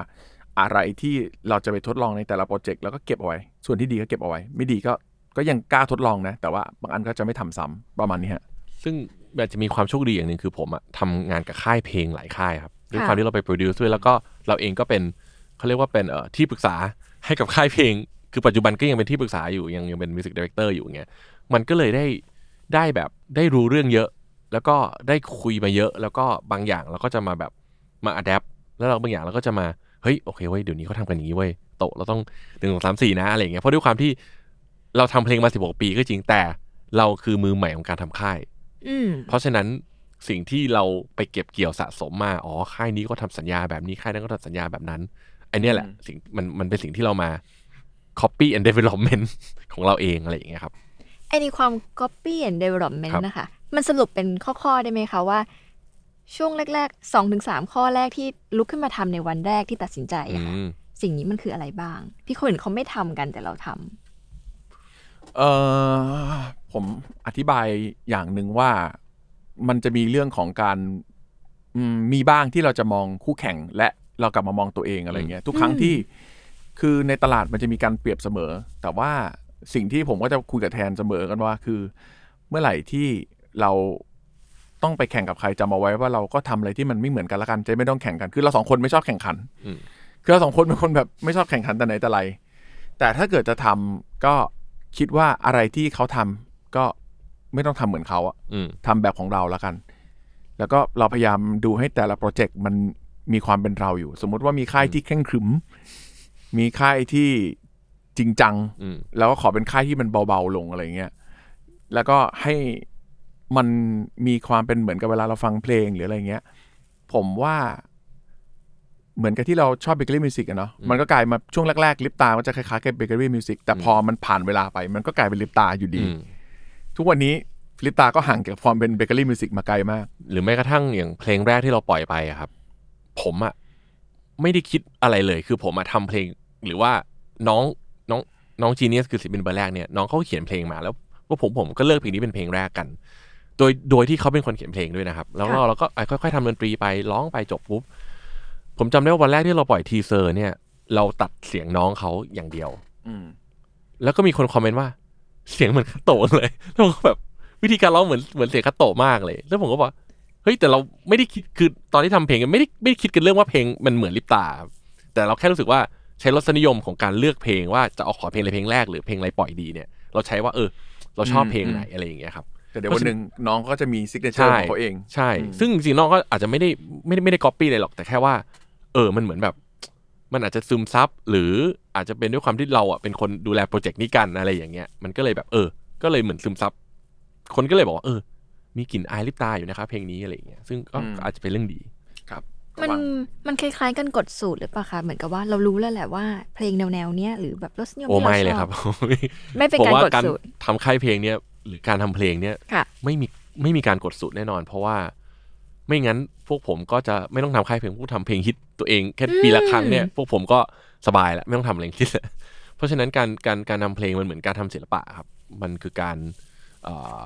อะไรที่เราจะไปทดลองในแต่ละโปรเจกต์แล้วก็เก็บเอาไว้ ส่วนที่ดีก็เก็บเอาไว้ ไม่ดีก็ก็ยังกล้าทดลองนะ แต่ว่าบางอันก็จะไม่ทำซ้ำประมาณนี้ฮะซึ่งอาจจะมีความโชคดีอย่างหนึ่งคือผมอะทำงานกับค่ายเพลงหลายค่ายครับด้วยค่ะความที่เราไป produce ด้วยแล้วก็เราเองก็เป็นเขาเรียกว่าเป็นเอ่อที่ปรึกษาให้กับค่ายเพลง คือปัจจุบันก็ยังเป็นที่ปรึกษาอยู่ยังยังเป็น music director อยู่เงี้ยมันก็เลยได้ได้แบบได้รู้เรื่องเยอะ แล้วก็ได้คุยมาเยอะ แล้วก็บางอย่างเราก็จะมาแบบมาอัดแอปแล้วเราบางอย่างเราก็จะมาเฮ้ยโอเคเว้ยเดี๋ยวนี้เขาทำกันอย่างนี้เว้ยโตะเราต้องหนึ่งสองสามสี่นะอะไรอย่างเงี้ยเพราะด้วยความที่เราทำเพลงมาสิบหกปีก็จริงแต่เราคือมือใหม่ของการทำค่ายอืมเพราะฉะนั้นสิ่งที่เราไปเก็บเกี่ยวสะสมมาอ๋อค่ายนี้ก็ทำสัญญาแบบนี้ค่ายนั้นก็ทำสัญญาแบบนั้นอันเนี้ยแหละอืมสิ่งมันมันเป็นสิ่งที่เรามา copy and development ของเราเองอะไรอย่างเงี้ยครับ ไอ้ในความ copy and development ครับนะคะ มันสรุปเป็นข้อๆได้ไหมคะว่า ช่วงแรกๆสองถึงสามข้อแรกที่ลุกขึ้นมาทำในวันแรกที่ตัดสินใจอือะค่ะมสิ่งนี้มันคืออะไรบ้าง ที่คนอื่นเขาไม่ทำกันแต่เราทำเออผมอธิบายอย่างหนึ่งว่ามันจะมีเรื่องของการอืมมีบ้างที่เราจะมองคู่แข่ง และเรากลับมามองตัวเองอะไรเงี้ยทุกครั้งที่คือในตลาดมันจะมีการเปรียบเสมอ แต่ว่า สิ่งที่ผมก็จะคุยกับแทนเสมอกันว่าคือ เมื่อไหร่ที่เราต้องไปแข่งกับใครจำเอาไว้ว่าเราก็ทำอะไรที่มันไม่เหมือนกันละกันจะไม่ต้องแข่งกันคือเราสองคนไม่ชอบแข่งขันอืมคือเราสองคนเป็นคนแบบไม่ชอบแข่งขันแต่ไหนแต่ไร แต่ถ้าเกิดจะทำก็คิดว่าอะไรที่เขาทำก็ไม่ต้องทำเหมือนเขาอะอืมทำแบบของเราแล้วกัน แล้วก็เราพยายามดูให้แต่ละโปรเจกต์มันมีความเป็นเราอยู่ สมมุติว่ามีค่ายที่เคร่งขรึม มีค่ายที่ จริงจัง อืม แล้วก็ขอเป็นค่ายที่มันเบาๆลงอะไรเงี้ย แล้วก็ให้มันมีความเป็นเหมือนกับเวลาเราฟังเพลงหรืออะไรเงี้ย ผมว่าเหมือนกับที่เราชอบเบเกอรี่มิวสิกอะเนาะ มันก็กลายมาช่วงแรกๆลิปตา มันจะคล้ายๆกับเบเกอรี่มิวสิกแต่พอมันผ่านเวลาไป มันก็กลายเป็นลิปตาอยู่ดี อืม ทุกวันนี้ลิปตาก็ห่างจากความเป็นเบเกอรี่มิวสิกมาไกลมาก หรือแม้กระทั่งอย่างเพลงแรกที่เราปล่อยไปอะครับ ผมอะไม่ได้คิดอะไรเลย คือผมอะทำเพลงหรือว่าน้อง น้องน้องจีเนียสคือศิลปินเบอร์แรกเนี่ยน้องเขาเขียนเพลงมาแล้วก็ผมผมก็เลือกเพลงนี้เป็นเพลงแรกกัน โดยโดยที่เขาเป็นคนเขียนเพลงด้วยนะครับ แล้วก็ค่ะเราก็ค่อยๆทำดนตรีไปร้องไปจบปุ๊บผมจำได้ว่าวันแรกที่เราปล่อยทีเซอร์เนี่ย เราตัดเสียงน้องเขาอย่างเดียว อืมแล้วก็มีคนคอมเมนต์ว่า เสียงเหมือนคาโตะเลยแล้วผมก็แบบวิธีการร้องเหมือนเหมือนเสียงคาโตะมากเลย แล้วผมก็บอกเฮ้ยแต่เราไม่ได้คิดคือตอนที่ทำเพลงกันไม่ได้ไม่ได้คิดกันเรื่องว่าเพลงมันเหมือนลิปตาครับแต่เราแค่รู้สึกว่า ใช้รสนิยมของการเลือกเพลงว่าจะเอาขอเพลงอะไรเพลงแรกหรือเพลงอะไรปล่อยดีเนี่ย เราใช้ว่าเออ เราชอบเพลงไหนอะไรอย่างเงี้ยครับแต่เดี๋ยววันหนึ่งน้องก็จะมี signature ของเขาเองใช่อืมซึ่งจริงๆน้องก็อาจจะไม่ได้ไม่ได้ไม่ได้ก๊อปปี้เลยหรอกแต่แค่ว่า เออมันเหมือนแบบ มันอาจจะซึมซับหรืออาจจะเป็นด้วยความที่เราอะเป็นคนดูแลโปรเจกต์นี้กันอะไรอย่างเงี้ยมันก็เลยแบบเออ ก็เลยเหมือนซึมซับคนก็เลยบอกว่าเออ มีกลิ่นอายลิปตาอยู่นะครับเพลงนี้อะไรอย่างเงี้ยซึ่งก็อืมอาจจะเป็นเรื่องดีครับ มันระวังมันคล้ายๆกันกดสูตรหรือเปล่าคะเหมือนกับว่าเรารู้แล้วแหละว่าเพลงแนวๆเนี้ยหรือแบบรสนิยมโอ้ที่เราไม่เลยชคอรับบไม่เป็นผมการว่ากดการสูตรทำค่ายเพลงเนี้ยหรือการทำเพลงเนี้ยค่ะไม่มีไม่มีการกดสูตรแน่นอน เพราะว่าไม่งั้นพวกผมก็จะไม่ต้องทำค่ายเพลงพวกทำเพลงฮิตตัวเองแค่ปีละครั้งเนี่ยพวกผมก็สบายแล้วไม่ต้องทำอะไรฮิตแล้วเพราะฉะนั้นการการการทำเพลงมันเหมือนการทำศิลปะครับ มันคือการเอ่อ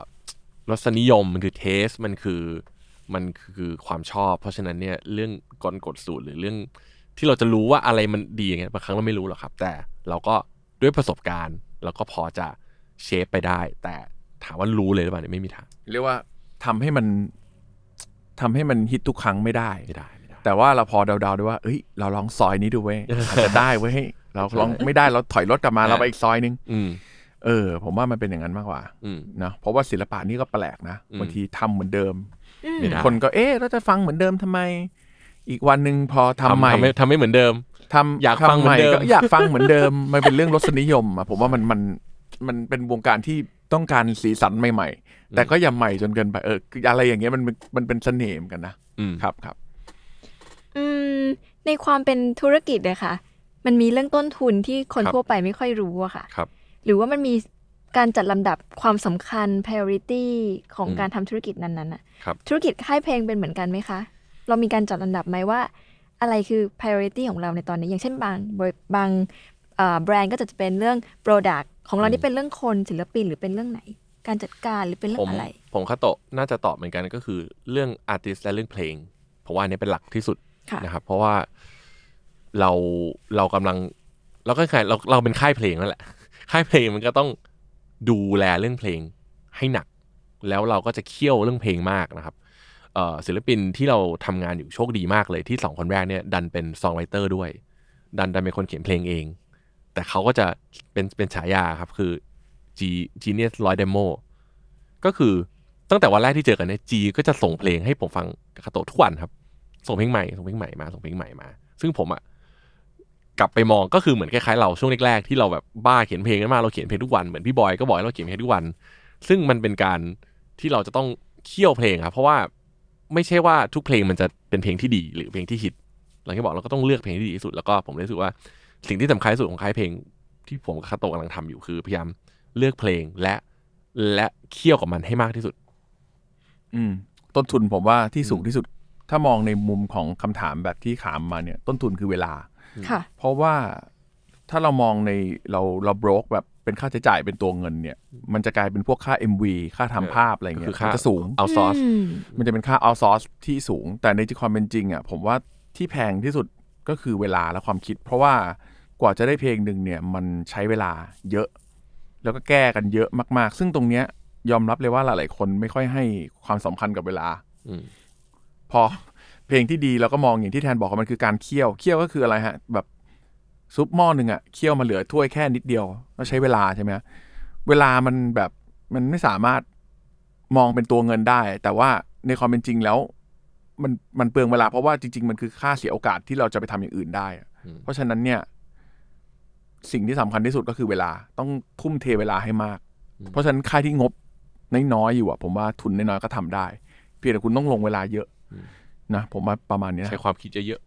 รสนิยมมันคือเทสมันคือ มันคือความชอบ เพราะฉะนั้นเนี่ยเรื่องกลกฎสูตรหรือเรื่องที่เราจะรู้ว่าอะไรมันดีอย่างเงี้ยบางครั้งเราไม่รู้หรอกครับ แต่เราก็ด้วยประสบการณ์เราก็พอจะเชฟไปได้ แต่ถามว่ารู้เลยหรือเปล่าเนี่ยไม่มีทางเรียกว่าทำให้มันทำให้มันฮิตทุกครั้งไม่ได้ไม่ได้ไม่ได้แต่ว่าเราพอเดาๆด้วยว่าเอ้ยเราลองซอยนี้ดูเว้ยอาจจะได้เว้ยเราลองไม่ได้เราถอยรถกลับมาเราไปอีกซอยนึงอืมเออ ผมว่ามันเป็นอย่างนั้นมากกว่าอืมนะเพราะว่าศิลปะนี่ก็แปลกนะอืมบางทีทำเหมือนเดิมอืม ไม่ได้ คนก็เอ๊ะเราจะฟังเหมือนเดิมทำไม อีกวันหนึ่งพอทำใหม่ ทำไม่ทำไม่เหมือนเดิม ทำอยากฟังทำใหม่เหมือนเดิม ก็อยากฟังเหมือนเดิม มันเป็นเรื่องรสนิยมอะผมว่ามันมันมันเป็นวงการที่ต้องการสีสันใหม่ ๆ แต่ก็อย่าใหม่จนเกินไปเออคืออะไรอย่างเงี้ยมันมันเป็นเสน่ห์เหมือนกันนะอืมครับครับ อืมในความเป็นธุรกิจเลยค่ะ มันมีเรื่องต้นทุนที่คนทั่วไปไม่ค่อยรู้อะค่ะ ครับ หรือว่ามันมี การจัดลำดับความสำคัญ priority ของการทำธุรกิจนั้นๆอะครับ ธุรกิจค่ายเพลงเป็นเหมือนกันไหมคะ เรามีการจัดลำดับไหมว่า อะไรคือ priority ของเราในตอนนี้ อย่างเช่นบางบริบางเอ่อแบรนด์ก็จะเป็นเรื่อง product ของเรานี่เป็นเรื่องคนศิลปินหรือเป็นเรื่องไหน การจัดการหรือเป็นเรื่ผอมงอะไร ผมคาโตะน่าจะตอบเหมือนกันก็คือเรื่องอาร์ติสและเรื่องเพลงผมว่าอันนี้เป็นหลักที่สุดค่ะ นะครับเพราะว่าเราเรากำลังเราก็คล้ายเราเราเป็นค่ายเพลงนั่นแหละ ค่ายเพลงมันก็ต้อง ดูแลเรื่องเพลงให้หนัก แล้วเราก็จะเคี่ยวเรื่องเพลงมากนะครับเอ่อศิลปินที่เราทำงานอยู่โชคดีมากเลยที่สองคนแรกเนี่ยดันเป็นซองไรเตอร์ด้วย ดันดันเป็นคนเขียนเพลงเอง แต่เขาก็จะเป็นเป็นฉายาครับคือ G Genius ร้อยเดโมก็คือตั้งแต่วันแรกที่เจอกันเนี่ยจีก็จะส่งเพลงให้ผมฟังกับคาโตะทุกวันครับ ส่งเพลงใหม่ส่งเพลงใหม่มาส่งเพลงใหม่มา ซึ่งผมอะ กลับไปมองก็คือเหมือนคล้ายๆเราช่วงแรกๆที่เราแบบบ้าเขียนเพลงกันมากเราเขียนเพลงทุกวันเหมือนพี่บอยก็บอกให้เราเขียนเพลงทุกวัน ซึ่งมันเป็นการที่เราจะต้องเคี่ยวเพลงครับเพราะว่าไม่ใช่ว่าทุกเพลงมันจะเป็นเพลงที่ดีหรือเพลงที่ฮิตหลังที่บอกเราก็ต้องเลือกเพลงที่ดีที่สุดแล้วก็ผมรู้สึกว่าสิ่งที่สำคัญที่สุดของค่ายเพลงที่ผมกับคาโตกำลังทำอยู่คือพยายามเลือกเพลงและและเคี่ยวกับมันให้มากที่สุด อืม ต้นทุนผมว่าที่สูงที่สุด ถ้ามองในมุมของคำถามแบบที่ถามมาเนี่ย ต้นทุนคือเวลา เพราะว่าถ้าเรามองในเราเราบรกแบบเป็นค่าใช้จ่ายเป็นตัวเงินเนี่ย มันจะกลายเป็นพวกค่า MV ค่าทำภาพอะไรเงี้คืยอค่ามันจะสูงเอาซอสอืมมันจะเป็นค่าเอาซอร์สที่สูง แต่ในความเป็นจริงอะผมว่าที่แพงที่สุดก็คือเวลาและความคิด เพราะว่ากว่าจะได้เพลงหนึ่งเนี่ยมันใช้เวลาเยอะ แล้วก็แก้กันเยอะมากๆ ซึ่งตรงเนี้ยยอมรับเลยว่าหลายๆคนไม่ค่อยให้ความสำคัญกับเวลาอืมพอ เพลงที่ดีเราก็มองอย่างที่แทนบอกว่ามันคือการเคี่ยวเคี่ยวก็คืออะไรฮะ แบบซุปหม้อหนึ่งอะเคี่ยวมาเหลือถ้วยแค่นิดเดียวแล้วใช้เวลาใช่ไหมฮะเวลามันแบบมันไม่สามารถมองเป็นตัวเงินได้ แต่ว่าในความเป็นจริงแล้ว มันมันเปลืองเวลาเพราะว่าจริง ๆ มันคือค่าเสียโอกาสที่เราจะไปทำอย่างอื่นได้อะอืมเพราะฉะนั้นเนี่ย สิ่งที่สำคัญที่สุดก็คือเวลาต้องทุ่มเทเวลาให้มาก เพราะฉะนั้นค่ายที่งบน้อยๆอยู่อะผมว่าทุนน้อยๆก็ทำได้ เพียงแต่คุณต้องลงเวลาเยอะ นะผมว่าประมาณเนี้ยนะใช้ความคิดเยอะ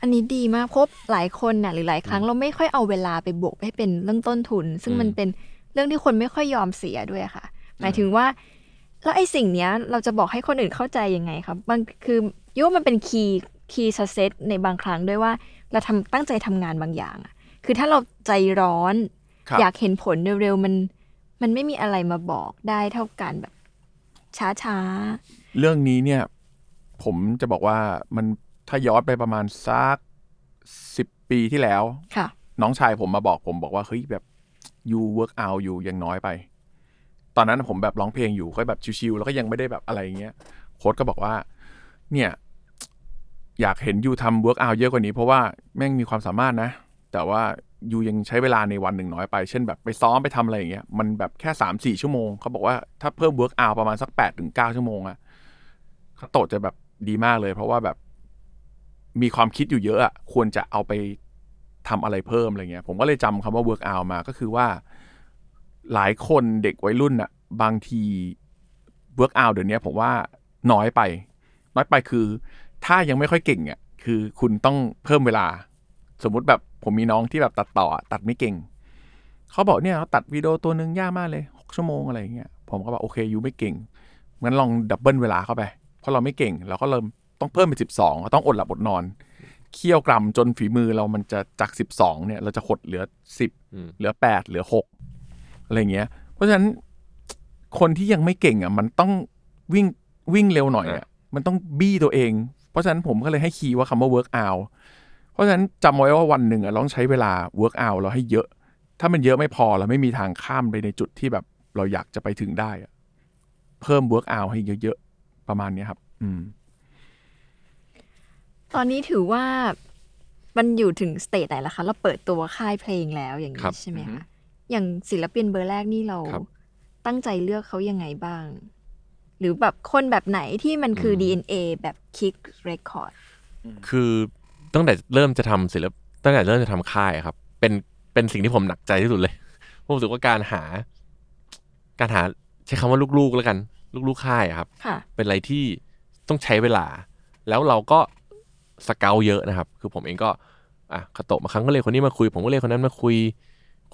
อันนี้ดีมากเพราะหลายคนน่ะหรือหลายครั้งเราไม่ค่อยเอาเวลาไปบวกให้เป็นเรื่องต้นทุน ซึ่งมันเป็นเรื่องที่คนไม่ค่อยยอมเสียด้วยอะค่ะ หมายถึงว่าแล้วไอ้สิ่งเนี้ยเราจะบอกให้คนอื่นเข้าใจยังไงครับมันคือยุว่ามันเป็นคีย์คีย์เซตในบางครั้งด้วยว่าเราทำตั้งใจทำงานบางอย่างอะคือถ้าเราใจร้อนครับอยากเห็นผลเร็วๆมัน มันไม่มีอะไรมาบอกได้เท่ากันแบบช้าเรื่องนี้เนี่ย ผมจะบอกว่ามันถ้าย้อนไปประมาณสักสิบปีที่แล้วๆค่ะ น้องชายผมมาบอกผมบอกว่าเฮ้ยแบบ you work out อยู่ยังน้อยไป ตอนนั้นผมแบบร้องเพลงอยู่ก็แบบชิวๆแล้วก็ยังไม่ได้แบบอะไรอย่างเงี้ยโค้ดก็บอกว่า เนี่ย อยากเห็นยูทำ work out เยอะกว่านี้ เพราะว่าแม่งมีความสามารถนะ แต่ว่ายูยังใช้เวลาในวันหนึ่งน้อยไป เช่นแบบไปซ้อมไปทำอะไรอย่างเงี้ยมันแบบแค่สามสี่ชั่วโมงเขาบอกว่าถ้าเพิ่ม work out ประมาณสักแปดถึงเก้าชั่วโมงอะเขาโตะจะแบบ ดีมากเลย เพราะว่าแบบมีความคิดอยู่เยอะอะควรจะเอาไปทำอะไรเพิ่มอะไรเงี้ย ผมก็เลยจำคำว่า work out มาก็คือว่า หลายคนเด็กวัยรุ่นอะบางที work out เดี๋ยวนี้ผมว่าน้อยไป น้อยไปคือ ถ้ายังไม่ค่อยเก่งอะคือคุณต้องเพิ่มเวลา สมมุติแบบผมมีน้องที่แบบตัดต่อตัดไม่เก่ง เขาบอกเนี่ยเขาตัดวิดีโอตัวหนึ่งยากมากเลยหกชั่วโมงอะไรเงี้ยผมก็บอกโอเคยูไม่เก่งงั้นลอง double เวลาเข้าไป เพราะเราไม่เก่งเราก็เริ่มต้องเพิ่มเป็นสิบสองต้องอดหลับอดนอนเคี่ยวกรำจนฝีมือเรามันจะจากสิบสองเนี่ยเราจะหดเหลือสิบอืมเหลือแปดเหลือหกอะไรเงี้ย เพราะฉะนั้นคนที่ยังไม่เก่งอะ มันต้องวิ่งวิ่งเร็วหน่อยอะมันต้องบี้ตัวเอง เพราะฉะนั้นผมก็เลยให้ key ว่าคำว่า work out เพราะฉะนั้นจำไว้ว่าวันหนึ่งอะเราต้องใช้เวลา work out เราให้เยอะ ถ้ามันเยอะไม่พอเราไม่มีทางข้ามไปในจุดที่แบบเราอยากจะไปถึงได้อะเพิ่ม work out ให้เยอะๆ ประมาณเนี้ยครับ อืม ตอนนี้ถือว่ามันอยู่ถึงสเตจไหนแล้วคะเราเปิดตัวค่ายเพลงแล้วอย่างครันี้บใช่ไหมคะอย่างศิลปินเบอร์แรกนี่เราครับตั้งใจเลือกเขายังไงบ้าง หรือแบบคนแบบไหนที่มันคือ DNA แบบคิกเรคคอร์ดคือตั้งแต่เริ่มจะทำศิลปตั้งแต่เริ่มจะทำค่ายอะครับ เป็นเป็นสิ่งที่ผมหนักใจที่สุดเลยผมรู้สึกว่าการหา การหาใช้คำว่าลูกๆแล้วกัน ลูกๆค่ายอะครับ ค่ะ เป็นอะไรที่ต้องใช้เวลา แล้วเราก็ scout เยอะนะครับ คือผมเองก็อะคาโตะบางครั้งก็เรียกคนนี้มาคุย ผมก็เรียกคนนั้นมาคุย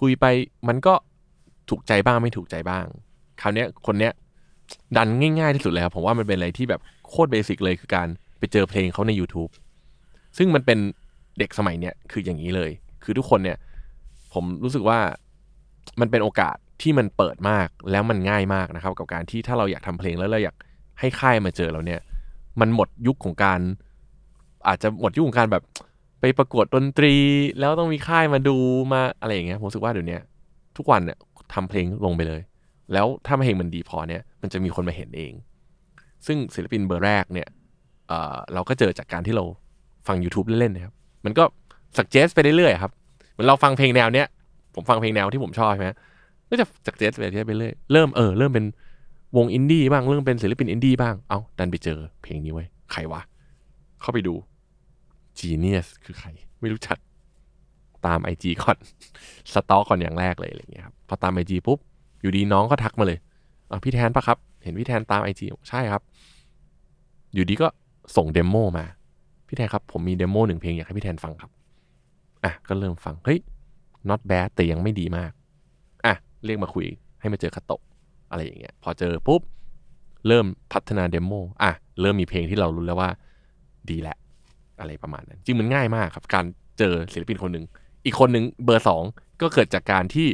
คุยไปมันก็ถูกใจบ้างไม่ถูกใจบ้าง คราวเนี้ยคนเนี้ยดันง่ายๆที่สุดเลยครับผมว่ามันเป็นอะไรที่แบบโคตร basic เลยคือการไปเจอเพลงเขาใน YouTube ซึ่งมันเป็นเด็กสมัยเนี้ยคืออย่างนี้เลย คือทุกคนเนี่ย ผมรู้สึกว่ามันเป็นโอกาส ที่มันเปิดมากแล้วมันง่ายมากนะครับ กับการที่ถ้าเราอยากทำเพลงแล้วเราอยากให้ค่ายมาเจอเราเนี่ย มันหมดยุคของการ อาจจะหมดยุคของการแบบไปประกวดดนตรี แล้วต้องมีค่ายมาดูมาอะไรอย่างเงี้ยผมรู้สึกว่าเดี๋ยวนี้ทุกวันเนี่ยทำเพลงลงไปเลย แล้วถ้าเพลงมันดีพอเนี่ย มันจะมีคนมาเห็นเอง ซึ่งศิลปินเบอร์แรกเนี่ยเราก็เจอจากการที่เราฟัง YouTube เล่นๆนะครับ มันก็ suggest ไปเรื่อยๆครับ เหมือนเราฟังเพลงแนวเนี้ยผมฟังเพลงแนวที่ผมชอบใช่ไหม ก็จะ suggest ไปเรื่อยเรื่อยเริ่มเออเริ่มเป็นวงอินดี้บ้างเริ่มเป็นศิลปินอินดี้บ้างเอ้าดันไปเจอเพลงนี้เฮ้ยใครวะ เข้าไปดู Genius คือใคร ไม่รู้จักตามไอจีก่อน stalk ก่อนอย่างแรกเลยอะไรเงี้ยครับพอตามไอจีปุ๊บ อยู่ดีน้องก็ทักมาเลยอะพี่แทนปะครับ เห็นพี่แทนตามไอจีใช่ครับ อยู่ดีก็ส่ง demo มา พี่แทนครับ ผมมี demo หนึ่งเพลงอยากให้พี่แทนฟังครับ อะก็เริ่มฟัง เฮ้ย not bad แต่ยังไม่ดีมาก เรียกมาคุยให้มาเจอคาโตะอะไรอย่างเงี้ยพอเจอปุ๊บ เริ่มพัฒนา demo อะเริ่มมีเพลงที่เรารู้แล้วว่าดีแล้วอะไรประมาณนั้นจริงมันง่ายมากครับ การเจอศิลปินคนหนึ่งอีกคนหนึ่งเบอร์สองก็เกิดจากการที่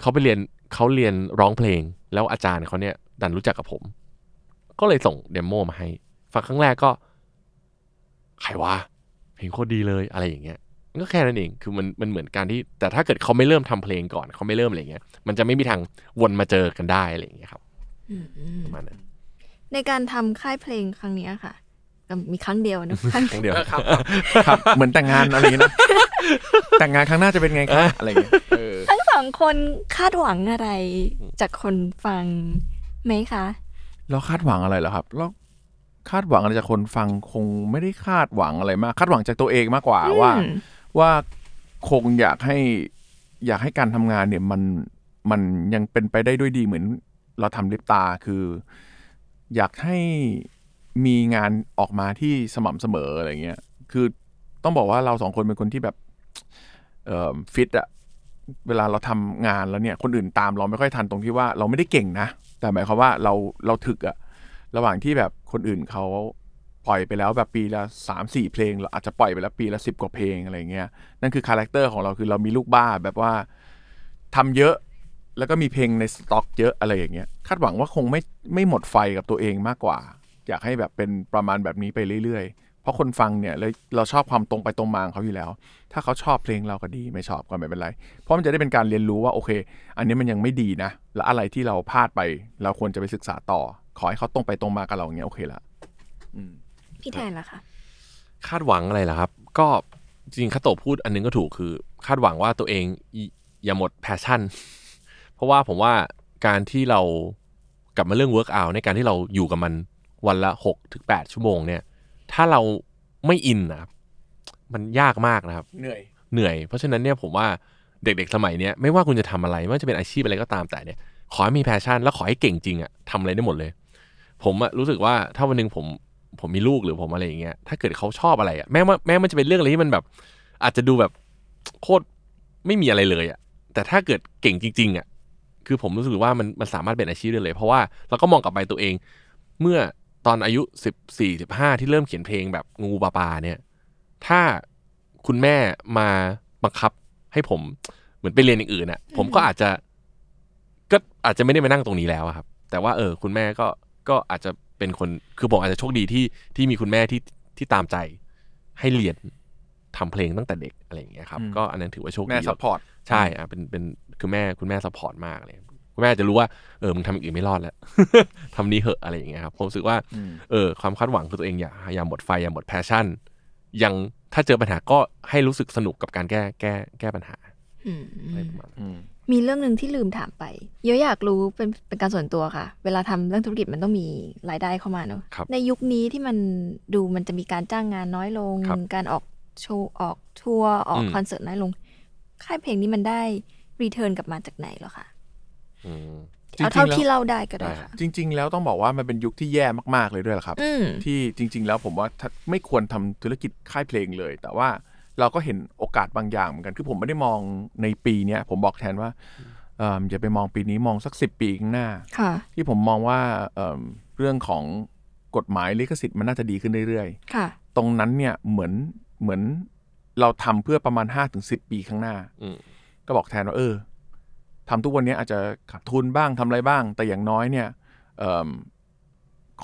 เขาไปเรียนเขาเรียนร้องเพลง แล้วอาจารย์เขาเนี่ยดันรู้จักกับผม ก็เลยส่งเดโมมาให้ฟังครั้งแรกก็ใครวะเพลงโคตรดีเลยอะไรอย่างเงี้ย ก็แค่นั้นเองคือมันมันเหมือนการที่แต่ถ้าเกิดเขาไม่เริ่มทำเพลงก่อนเขาไม่เริ่มอะไรเงี้ยมันจะไม่มีทางวนมาเจอกันได้อะไรอย่างเงี้ยครับอืมอืมประมาณนั้นในการทำค่ายเพลงครั้งเนี้ยค่ะก็มีครั้งเดียวนะครั้งครั้งเดียวครับครับเหมือนแต่งงานอะไรอย่างเงี้ยนะแต่งงานครั้งหน้าจะเป็นไงครับอะไรอย่างเงี้ยเออทั้งสองคนคาดหวังอะไรจากคนฟังไหมคะเราคาดหวังอะไรเหรอครับเราคาดหวังอะไรจากคนฟังคงไม่ได้คาดหวังอะไรมาก คาดหวังจากตัวเองมากกว่าว่าอืม ว่าคงอยากให้อยากให้การทำงานเนี่ยมันมันยังเป็นไปได้ด้วยดีเหมือนเราทำลิปตาคือ อยากให้มีงานออกมาที่สม่ำเสมออะไรเงี้ยคือต้องบอกว่าเราสองคนเป็นคนที่แบบเออฟิตอะเวลาเราทำงานแล้วเนี่ย คนอื่นตามเราไม่ค่อยทันตรงที่ว่าเราไม่ได้เก่งนะ แต่หมายความว่าเราเราถึกอะระหว่างที่แบบคนอื่นเขา ปล่อยไปแล้วแบบปีละสามสี่เพลงเราอาจจะปล่อยไปแล้วปีละสิบกว่าเพลงอะไรเงี้ยนั่นคือคาแรคเตอร์ของเราคือเรามีลูกบ้าแบบว่าทำเยอะแล้วก็มีเพลงในสต็อกเยอะอะไรอย่างเงี้ยคาดหวังว่าคงไม่ไม่หมดไฟกับตัวเองมากกว่า อยากให้แบบเป็นประมาณแบบนี้ไปเรื่อยๆ เพราะคนฟังเนี่ยเลยเราชอบความตรงไปตรงมาของเขาอยู่แล้ว ถ้าเขาชอบเพลงเราก็ดีไม่ชอบก็ไม่เป็นไร เพราะมันจะได้เป็นการเรียนรู้ว่าโอเค อันนี้มันยังไม่ดีนะ แล้วอะไรที่เราพลาดไป เราควรจะไปศึกษาต่อ ขอให้เขาตรงไปตรงมากับเราอย่างเงี้ยโอเคละอืม พี่แทนล่ะคะคาดหวังอะไรล่ะครับ ก็จริงๆคาโตะพูดอันนึงก็ถูกคือ คาดหวังว่าตัวเองอย่าหมด passion เพราะว่าผมว่าการที่เรากลับมาเรื่อง work out ในการที่เราอยู่กับมันวันละหกถึงแปดชั่วโมงเนี่ย ถ้าเราไม่อินนะครับมันยากมากนะครับ เหนื่อย เหนื่อย เพราะฉะนั้นเนี่ยผมว่าเด็กๆ สมัยเนี้ยไม่ว่าคุณจะทำอะไร ไม่ว่าจะเป็นอาชีพอะไรก็ตามแต่เนี่ย ขอให้มี passion แล้วขอให้เก่งจริงอะทำอะไรได้หมดเลย ผมอะรู้สึกว่าถ้าวันหนึ่งผม ผมมีลูกหรือผมอะไรอย่างเงี้ยถ้าเกิดเขาชอบอะไรอะแม้ว่าแม้มันจะเป็นเรื่องอะไรที่มันแบบ อาจจะดูแบบโคตรไม่มีอะไรเลยอะแต่ถ้าเกิดเก่งจริง ๆอะคือผมรู้สึกว่ามันมันสามารถเป็นอาชีพได้เลย เพราะว่าเราก็มองกลับไปตัวเอง เมื่อตอนอายุสิบสี่สิบห้าที่เริ่มเขียนเพลงแบบงูปลาปาเนี่ย ถ้าคุณแม่มาบังคับให้ผมเหมือนไปเรียนอย่างอื่นน่ะผมก็อาจจะ ก็อาจจะไม่ได้มานั่งตรงนี้แล้วอะครับ แต่ว่าเออ คุณแม่ก็ ก็อาจจะเป็นคนคือผมอาจจะโชคดีที่ที่มีคุณแม่ที่ที่ตามใจให้เรียนทำเพลงตั้งแต่เด็กอะไรอย่างเงี้ยครับอืมก็อันนั้นถือว่าโชคดีแม่ support ใช่อะเป็นเป็นคือแม่คุณแม่ support มากเลยคุณแม่จะรู้ว่าเออมึงทำอย่างอื่นไม่รอดแล้วทำนี้เหอะอะไรอย่างเงี้ยครับผมรู้สึกว่าอืมเออความคาดหวังคือตัวเองอย่าอย่าหมดไฟอย่าหมด passion ยังถ้าเจอปัญหาก็ให้รู้สึกสนุกกับการแก้แก้แก้ปัญหา อืมอะไรประมาณนั้นอืมมีเรื่องหนึ่งที่ลืมถามไป เยอะอยากรู้เป็นเป็นการส่วนตัวค่ะ เวลาทำเรื่องธุรกิจมันต้องมีรายได้เข้ามาเนอะครับในยุคนี้ที่มันดูมันจะมีการจ้างงานน้อยลงครับการออกโชว์ออกทัวร์ออกอืมคอนเสิร์ตน้อยลง ค่ายเพลงนี้มันได้รีเทิร์นกลับมาจากไหนเหรอคะอืมเอาเท่าจริงๆแล้วที่เล่าได้ก็ได้ได้ครัค่ะบจริง ๆ แล้วต้องบอกว่ามันเป็นยุคที่แย่มากๆเลยด้วยล่ะครับอืมที่จริง ๆ แล้วผมว่าถ้าไม่ควรทำธุรกิจค่ายเพลงเลย แต่ว่า เราก็เห็นโอกาสบางอย่างเหมือนกัน คือผมไม่ได้มองในปีเนี้ยผมบอกแทนว่าเอิ่มอย่าไปมองปีนี้มองสักสิบปีข้างหน้าค่ะที่ผมมองว่าเอิ่มเรื่องของกฎหมายลิขสิทธิ์มันน่าจะดีขึ้นเรื่อยค่ะๆตรงนั้นเนี่ยเหมือนเหมือนเราทำเพื่อประมาณ5้าถึงสิปีข้างหน้าอืมก็บอกแทนว่าเออทำทุกวันนี้อาจจะขาดทุนบ้างทำอะไรบ้าง แต่อย่างน้อยเนี่ยเอม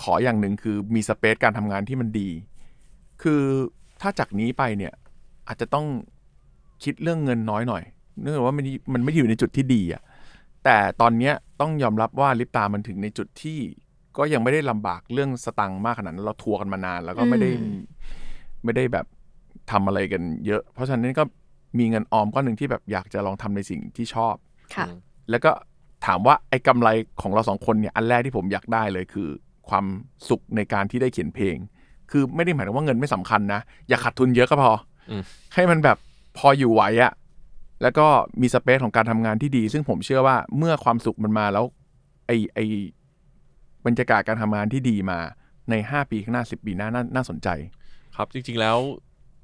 ขออย่างหนึ่งคือมีสเปซการทำงานที่มันดี คือถ้าจากนี้ไปเนี่ย อาจจะต้องคิดเรื่องเงินน้อยหน่อย เนื่องจากว่ามันมันไม่ได้อยู่ในจุดที่ดีอะแต่ตอนเนี้ยต้องยอมรับว่าลิปตามันถึงในจุดที่ก็ยังไม่ได้ลำบากเรื่องสตังค์มากขนาดนั้นเราทัวร์กันมานาน แล้วก็ไม่ได้อืมไม่ได้แบบทำอะไรกันเยอะ เพราะฉะนั้นก็มีเงินออมก้อนหนึ่งที่แบบอยากจะลองทำในสิ่งที่ชอบ ค่ะ แล้วก็ถามว่าไอ้กำไรของเราสองคนเนี่ยอันแรกที่ผมอยากได้เลยคือ ความสุขในการที่ได้เขียนเพลง คือไม่ได้หมายถึงว่าเงินไม่สำคัญนะ อย่าขาดทุนเยอะก็พออม ให้มันแบบพออยู่ไหวอะแล้วก็มีสเปซของการทำงานที่ดี ซึ่งผมเชื่อว่าเมื่อความสุขมันมาแล้วไอไอบรรยากาศการทำงานที่ดีมาในห้าปีข้างหน้าสิบปีหน้านาน่าสนใจ ครับจริง ๆแล้ว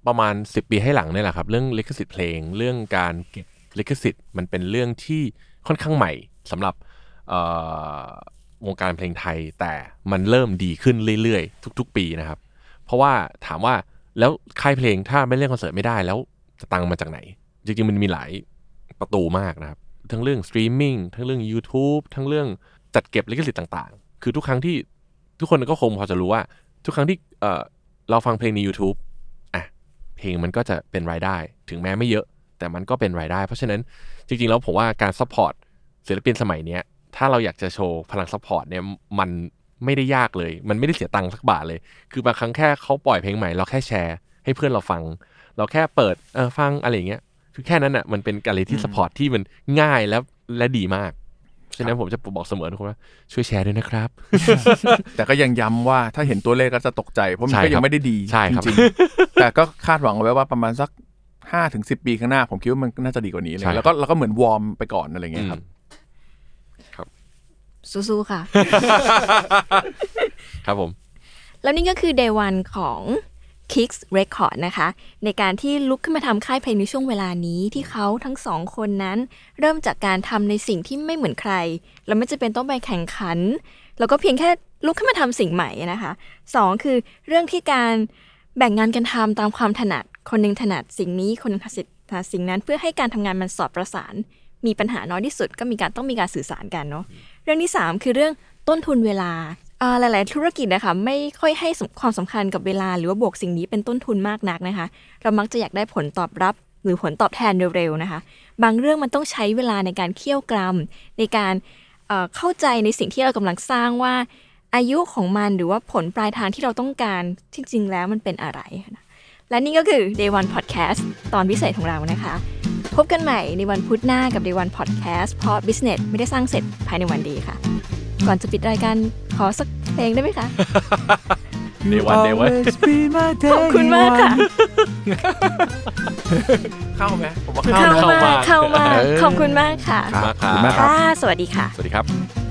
ประมาณ 10 ปีให้หลังเนี่ยแหละครับ เรื่องลิขสิทธิ์เพลงเรื่องการเก็บลิขสิทธิ์มันเป็นเรื่องที่ค่อนข้างใหม่สำหรับเอ่อวงการเพลงไทย แต่มันเริ่มดีขึ้นเรื่อยๆ ทุก ๆ ปีนะครับ เพราะว่าถามว่า แล้วค่ายเพลงถ้าไม่เล่นคอนเสิร์ตไม่ได้แล้วจะตังมาจากไหน จริงๆมันมีหลายประตูมากนะครับ ทั้งเรื่องสตรีมมิ่งทั้งเรื่อง YouTube ทั้งเรื่องจัดเก็บลิขสิทธิ์ต่างๆ คือทุกครั้งที่ทุกคนก็คงพอจะรู้ว่า ทุกครั้งที่เอ่อเราฟังเพลงใน YouTube อะเพลงมันก็จะเป็นรายได้ ถึงแม้ไม่เยอะ แต่มันก็เป็นรายได้ เพราะฉะนั้นจริงๆแล้วผมว่าการ support ศิลปินสมัยเนี้ยถ้าเราอยากจะโชว์พลัง support เนี่ยมัน ไม่ได้ยากเลย มันไม่ได้เสียตังค์สักบาทเลย คือบางครั้งแค่เขาปล่อยเพลงใหม่เราแค่แชร์ ให้เพื่อนเราฟัง เราแค่เปิดเออฟังอะไรอย่างเงี้ยคือแค่นั้นอะมันเป็นการเลยที่ support ที่มันง่ายแล้วและดีมากฉะนั้นผมจะบอกเสมอทุกคนว่าช่วยแชร์ด้วยนะครับ แต่ก็ยังย้ำว่าถ้าเห็นตัวเลขก็จะตกใจ เพราะมันใช่ก็ยัรับไม่ได้ดีใช่ครับจริงๆแต่ก็คาดหวังเอาไว้ว่าประมาณสักห้าถึงสิปีข้างหน้า ผมคิดว่ามันน่าจะดีกว่านี้เลยใช่แล้วก็เราก็เหมือนวอร์มไปก่อนอะไรเงี้ยครับ สู้ๆค่ะ ครับผม แล้วนี่ก็คือ day one ของ Kicks Record นะคะ ในการที่ลุกขึ้นมาทำค่ายเพลงในช่วงเวลานี้ที่เขาทั้งสองคนนั้น เริ่มจากการทำในสิ่งที่ไม่เหมือนใคร แล้วไม่จะเป็นต้องไปแข่งขัน แล้วก็เพียงแค่ลุกขึ้นมาทำสิ่งใหม่นะคะสองคือเรื่องที่การแบ่งงานกันทำตามความถนัด คนหนึงถนัดสิ่งนี้คนหนึงถนัดสิ่งนั้นเพื่อให้การทำงานมันสอดประสาน มีปัญหาน้อยที่สุดก็มีการต้องมีการสื่อสารกันเนาะ เรื่องที่ 3 คือเรื่องต้นทุนเวลาหลาย ๆ ธุรกิจนะคะไม่ค่อยให้ความสำคัญกับเวลา หรือว่าบวกสิ่งนี้เป็นต้นทุนมากนักนะคะ เรามักจะอยากได้ผลตอบรับหรือผลตอบแทนเร็ว ๆ นะคะ บางเรื่องมันต้องใช้เวลาในการเคี่ยวกรำในการเอ่อเข้าใจในสิ่งที่เรากำลังสร้างว่า อายุของมันหรือว่าผลปลายทางที่เราต้องการจริง ๆ แล้วมันเป็นอะไรนะและนี่ก็คือ Day One Podcast ตอนพิเศษของเรานะคะ บกันใหม่ในวันพุธหน้ากับ Day One Podcast เพราะ Business ไม่ได้สร้างเสร็จภายในวันเดียวค่ะ ก่อนจะปิดรายการขอสักเพลงได้ไหมคะเดวันเดวันขอบคุณมากค่ะ เข้าไหมผมว่าเข้าเข้านะ มาเข้ามาเออขอบคุณมากค่ะครับมากคขอบรับคุณมากครับ ค่ะ สวัสดีค่ะ สวัสดีครับ